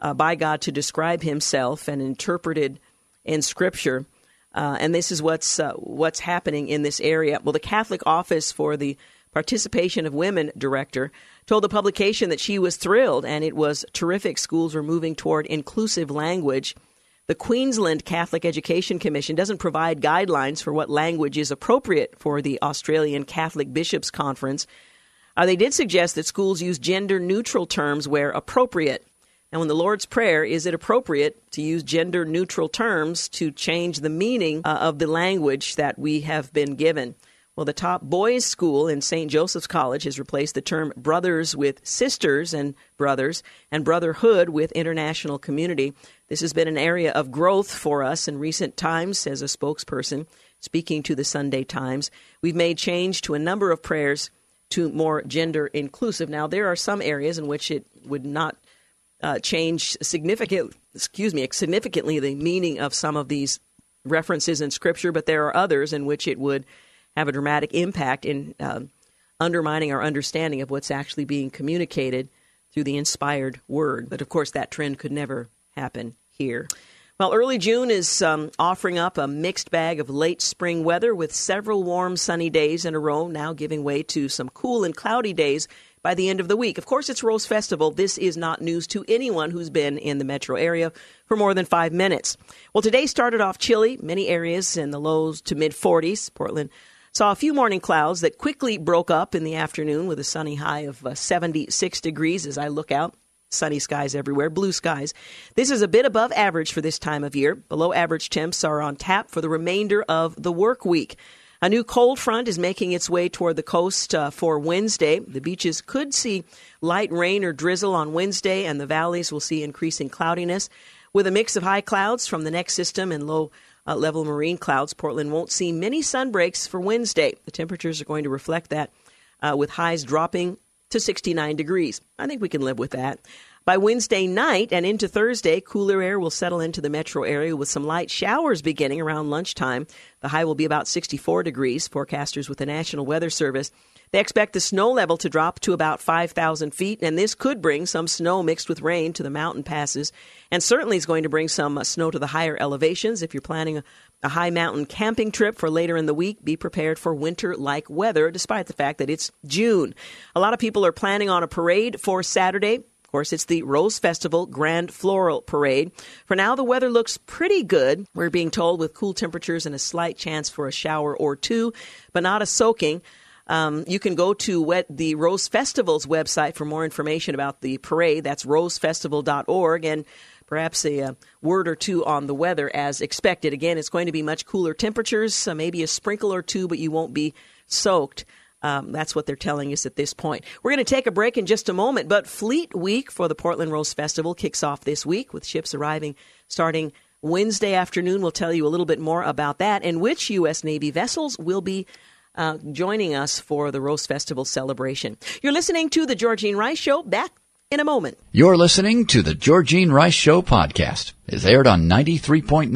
uh, by God to describe Himself and interpreted in Scripture. Uh, and this is what's uh, what's happening in this area. Well, the Catholic Office for the Participation of Women director told the publication that she was thrilled and it was terrific. Schools were moving toward inclusive language. The Queensland Catholic Education Commission doesn't provide guidelines for what language is appropriate for the Australian Catholic Bishops' Conference. Uh, they did suggest that schools use gender neutral terms where appropriate. Now, when the Lord's Prayer, is it appropriate to use gender neutral terms to change the meaning uh, of the language that we have been given? Well, the top boys' school in St. Joseph's College has replaced the term brothers with sisters and brothers and brotherhood with international community. This has been an area of growth for us in recent times, says a spokesperson speaking to the Sunday Times. We've made change to a number of prayers to more gender inclusive. Now, there are some areas in which it would not uh, change significant, excuse me, significantly the meaning of some of these references in Scripture, but there are others in which it would have a dramatic impact in um, undermining our understanding of what's actually being communicated through the inspired word. But of course, that trend could never happen here. Well, early June is um, offering up a mixed bag of late spring weather with several warm, sunny days in a row, now giving way to some cool and cloudy days by the end of the week. Of course, it's Rose Festival. This is not news to anyone who's been in the metro area for more than five minutes. Well, today started off chilly, many areas in the lows to mid 40s. Portland saw a few morning clouds that quickly broke up in the afternoon with a sunny high of uh, 76 degrees as I look out. Sunny skies everywhere, blue skies. This is a bit above average for this time of year. Below average temps are on tap for the remainder of the work week. A new cold front is making its way toward the coast uh, for Wednesday. The beaches could see light rain or drizzle on Wednesday, and the valleys will see increasing cloudiness. With a mix of high clouds from the next system and low uh, level marine clouds, Portland won't see many sun breaks for Wednesday. The temperatures are going to reflect that, uh, with highs dropping to 69 degrees. I think we can live with that. By Wednesday night and into Thursday, cooler air will settle into the metro area with some light showers beginning around lunchtime. The high will be about 64 degrees. Forecasters with the National Weather Service they expect the snow level to drop to about 5,000 feet, and this could bring some snow mixed with rain to the mountain passes, and certainly is going to bring some uh, snow to the higher elevations. If you're planning a, a high mountain camping trip for later in the week, be prepared for winter like weather, despite the fact that it's June. A lot of people are planning on a parade for Saturday. Of course, it's the Rose Festival Grand Floral Parade. For now, the weather looks pretty good. We're being told with cool temperatures and a slight chance for a shower or two, but not a soaking. Um, you can go to wet, the Rose Festival's website for more information about the parade. That's rosefestival.org. And perhaps a, a, word or two on the weather as expected. Again, it's going to be much cooler temperatures, uh, maybe a sprinkle or two, but you won't be soaked. Um, that's what they're telling us at this point. We're going to take a break in just a moment, but Fleet Week for the Portland Rose Festival kicks off this week with ships arriving starting Wednesday afternoon. We'll tell you a little bit more about that and which U.S. Navy vessels will be uh, joining us for the Rose Festival celebration. You're listening to The Georgine Rice Show. Back in a moment. You're listening to the Georgine Rice Show podcast. It's aired on 93.9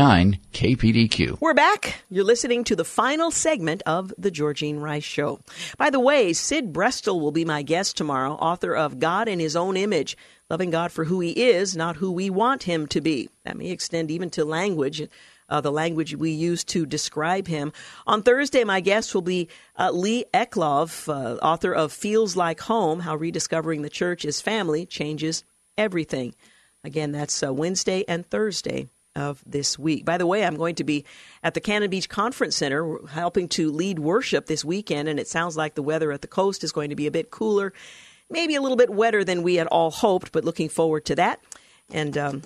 KPDQ. We're back. You're listening to the final segment of the Georgine Rice Show. By the way, Sid Brestel will be my guest tomorrow, author of God in His Own Image, loving God for who He is, not who we want Him to be. That may extend even to language uh, the language we use to describe him. On Thursday, my guest will be uh, Lee Eclov, uh, author of Feels Like Home How Rediscovering the Church as Family Changes Everything. Again, that's uh, Wednesday and Thursday of this week. By the way, I'm going to be at the Cannon Beach Conference Center helping to lead worship this weekend, and it sounds like the weather at the coast is going to be a bit cooler, maybe a little bit wetter than we had all hoped, but looking forward to that. And um,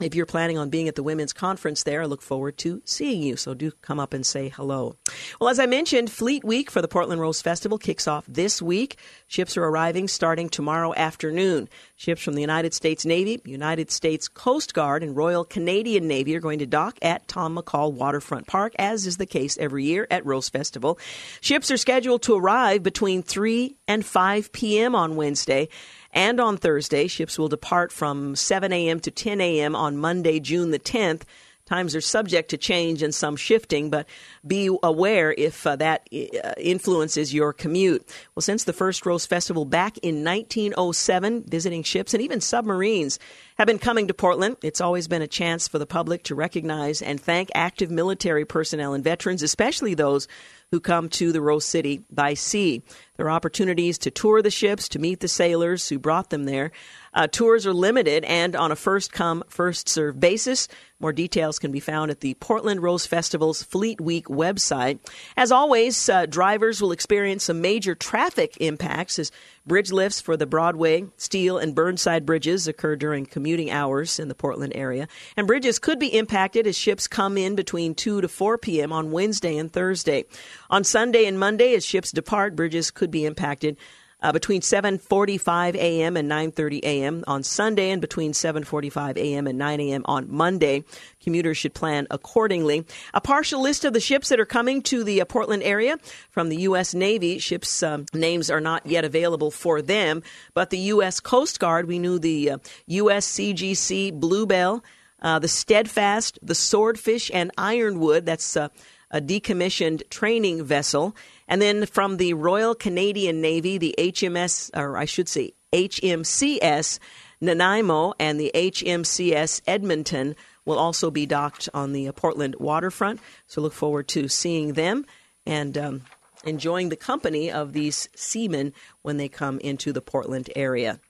if you're planning on being at the women's conference there, I look forward to seeing you. So do come up and say hello. Well, as I mentioned, Fleet Week for the Portland Rose Festival kicks off this week. Ships are arriving starting tomorrow afternoon. Ships from the United States Navy, United States Coast Guard, and Royal Canadian Navy are going to dock at Tom McCall Waterfront Park, as is the case every year at Rose Festival. Ships are scheduled to arrive between 3 and 5 p.m. on Wednesday. And on Thursday, ships will depart from 7 a.m. to 10 a.m. on Monday, June the 10th. Times are subject to change and some shifting, but be aware if uh, that uh, influences your commute. Well, since the first Rose Festival back in 1907, visiting ships and even submarines have been coming to Portland. It's always been a chance for the public to recognize and thank active military personnel and veterans, especially those who come to the Rose City by sea. There are opportunities to tour the ships, to meet the sailors who brought them there. Uh, tours are limited and on a first come, first served basis. More details can be found at the Portland Rose Festival's Fleet Week website. As always, uh, drivers will experience some major traffic impacts as bridge lifts for the Broadway, Steel, and Burnside bridges occur during commuting hours in the Portland area. And bridges could be impacted as ships come in between 2 to 4 p.m. on Wednesday and Thursday. On Sunday and Monday, as ships depart, bridges could be impacted uh, between 7:45 a.m. and 9:30 a.m. on Sunday and between 7:45 a.m. and 9 a.m. on Monday. Commuters should plan accordingly. A partial list of the ships that are coming to the uh, Portland area from the U.S. Navy. Ships um, names are not yet available for them, but the U.S. Coast Guard. We knew the uh, USCGC Bluebell, uh, the Steadfast, the Swordfish, and Ironwood. That's uh, a decommissioned training vessel. And then from the Royal Canadian Navy, the HMS, or I should say HMCS Nanaimo and the HMCS Edmonton will also be docked on the Portland waterfront. So look forward to seeing them and um, enjoying the company of these seamen when they come into the Portland area.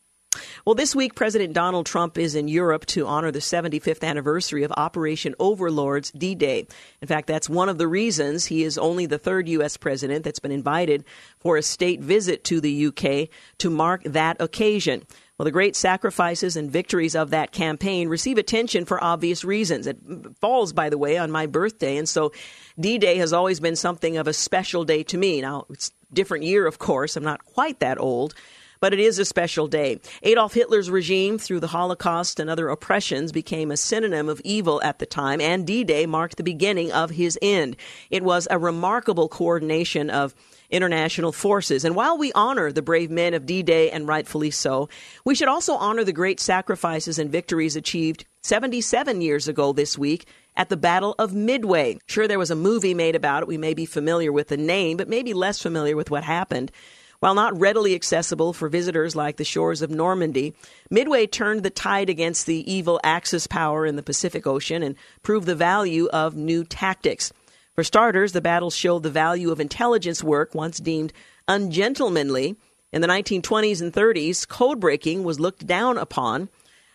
Well, this week, President Donald Trump is in Europe to honor the 75th anniversary of Operation Overlord's D Day. In fact, that's one of the reasons he is only the third U.S. president that's been invited for a state visit to the UK to mark that occasion. Well, the great sacrifices and victories of that campaign receive attention for obvious reasons. It falls, by the way, on my birthday, and so D Day has always been something of a special day to me. Now, it's different year, of course. I'm not quite that old but it is a special day. Adolf Hitler's regime, through the Holocaust and other oppressions, became a synonym of evil at the time, and D Day marked the beginning of his end. It was a remarkable coordination of international forces. And while we honor the brave men of D Day, and rightfully so, we should also honor the great sacrifices and victories achieved 77 years ago this week at the Battle of Midway. Sure, there was a movie made about it. We may be familiar with the name, but maybe less familiar with what happened. While not readily accessible for visitors like the shores of Normandy, Midway turned the tide against the evil Axis power in the Pacific Ocean and proved the value of new tactics. For starters, the battle showed the value of intelligence work once deemed ungentlemanly. In the 1920s and 30s, code breaking was looked down upon.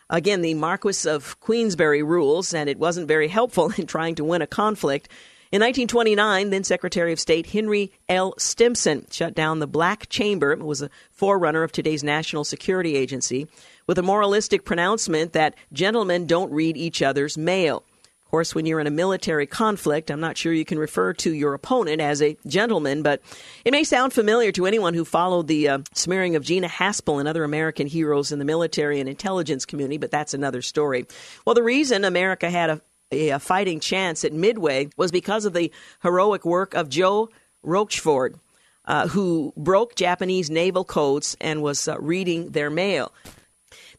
Again, the Marquis of Queensberry rules, and it wasn't very helpful *laughs* in trying to win a conflict. In 1929, then Secretary of State Henry L. Stimson shut down the Black Chamber. It was a forerunner of today's National Security Agency with a moralistic pronouncement that gentlemen don't read each other's mail. Of course, when you're in a military conflict, I'm not sure you can refer to your opponent as a gentleman, but it may sound familiar to anyone who followed the uh, smearing of Gina Haspel and other American heroes in the military and intelligence community, but that's another story. Well, the reason America had a a fighting chance at Midway was because of the heroic work of Joe Rochefort, uh, who broke Japanese naval codes and was uh, reading their mail.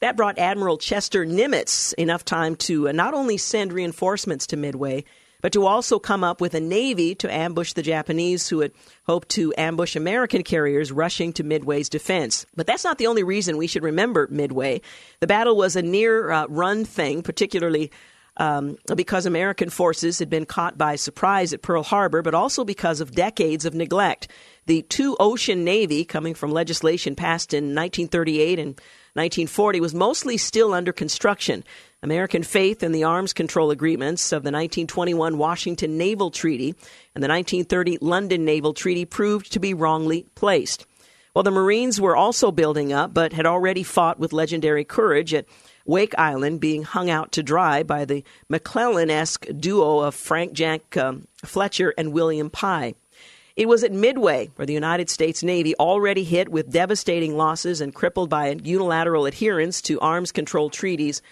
That brought Admiral Chester Nimitz enough time to uh, not only send reinforcements to Midway, but to also come up with a navy to ambush the Japanese who had hoped to ambush American carriers rushing to Midway's defense. But that's not the only reason we should remember Midway. The battle was a near uh, run thing, particularly um, because American forces had been caught by surprise at Pearl Harbor, but also because of decades of neglect. The two ocean navy, coming from legislation passed in 1938 and 1940, was mostly still under construction. American faith in the arms control agreements of the 1921 Washington Naval Treaty and the 1930 London Naval Treaty proved to be wrongly placed. Well, the Marines were also building up, but had already fought with legendary courage at Wake Island being hung out to dry by the McClellan esque duo of Frank Jack um, Fletcher and William Pye. It was at Midway, where the United States Navy, already hit with devastating losses and crippled by unilateral adherence to arms control treaties,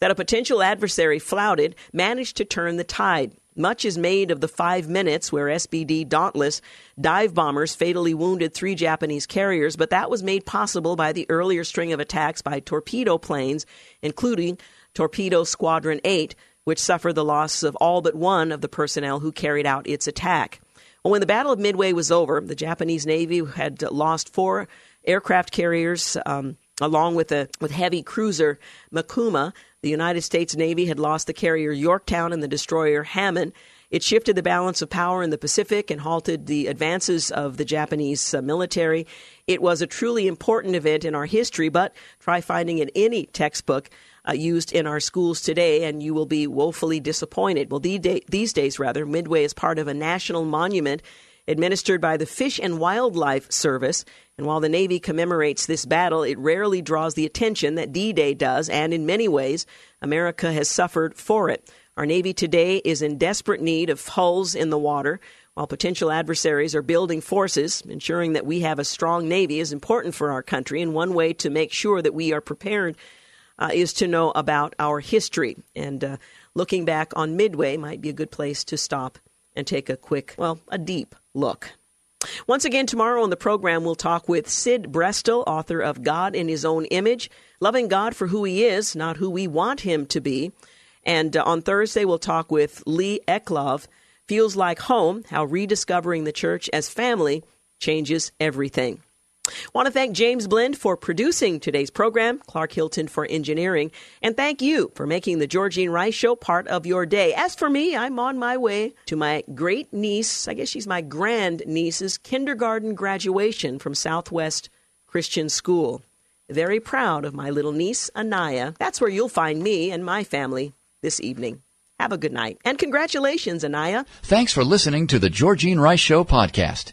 that a potential adversary flouted, managed to turn the tide. Much is made of the five minutes where SBD Dauntless dive bombers fatally wounded three Japanese carriers, but that was made possible by the earlier string of attacks by torpedo planes, including Torpedo Squadron 8, which suffered the loss of all but one of the personnel who carried out its attack. Well, when the Battle of Midway was over, the Japanese Navy had lost four aircraft carriers. Um, along with a with heavy cruiser Mikuma, the United States Navy had lost the carrier Yorktown and the destroyer Hammond. It shifted the balance of power in the Pacific and halted the advances of the Japanese uh, military. It was a truly important event in our history, but try finding it in any textbook uh, used in our schools today, and you will be woefully disappointed. Well, day, these days, rather, Midway is part of a national monument administered by the Fish and Wildlife Service. And while the Navy commemorates this battle, it rarely draws the attention that D Day does, and in many ways, America has suffered for it. Our Navy today is in desperate need of hulls in the water. While potential adversaries are building forces, ensuring that we have a strong Navy is important for our country, and one way to make sure that we are prepared uh, is to know about our history. And uh, looking back on Midway might be a good place to stop and take a quick, well, a deep look. Once again, tomorrow on the program, we'll talk with Sid Brestel, author of God in His Own Image, loving God for who He is, not who we want Him to be. And uh, on Thursday, we'll talk with Lee Eclov, Feels Like Home, how rediscovering the church as family changes everything. Want to thank James Blend for producing today's program, Clark Hilton for engineering, and thank you for making the Georgine Rice Show part of your day. As for me, I'm on my way to my great niece, I guess she's my grand niece's kindergarten graduation from Southwest Christian School. Very proud of my little niece, Anaya. That's where you'll find me and my family this evening. Have a good night. And congratulations, Anaya. Thanks for listening to the Georgine Rice Show podcast.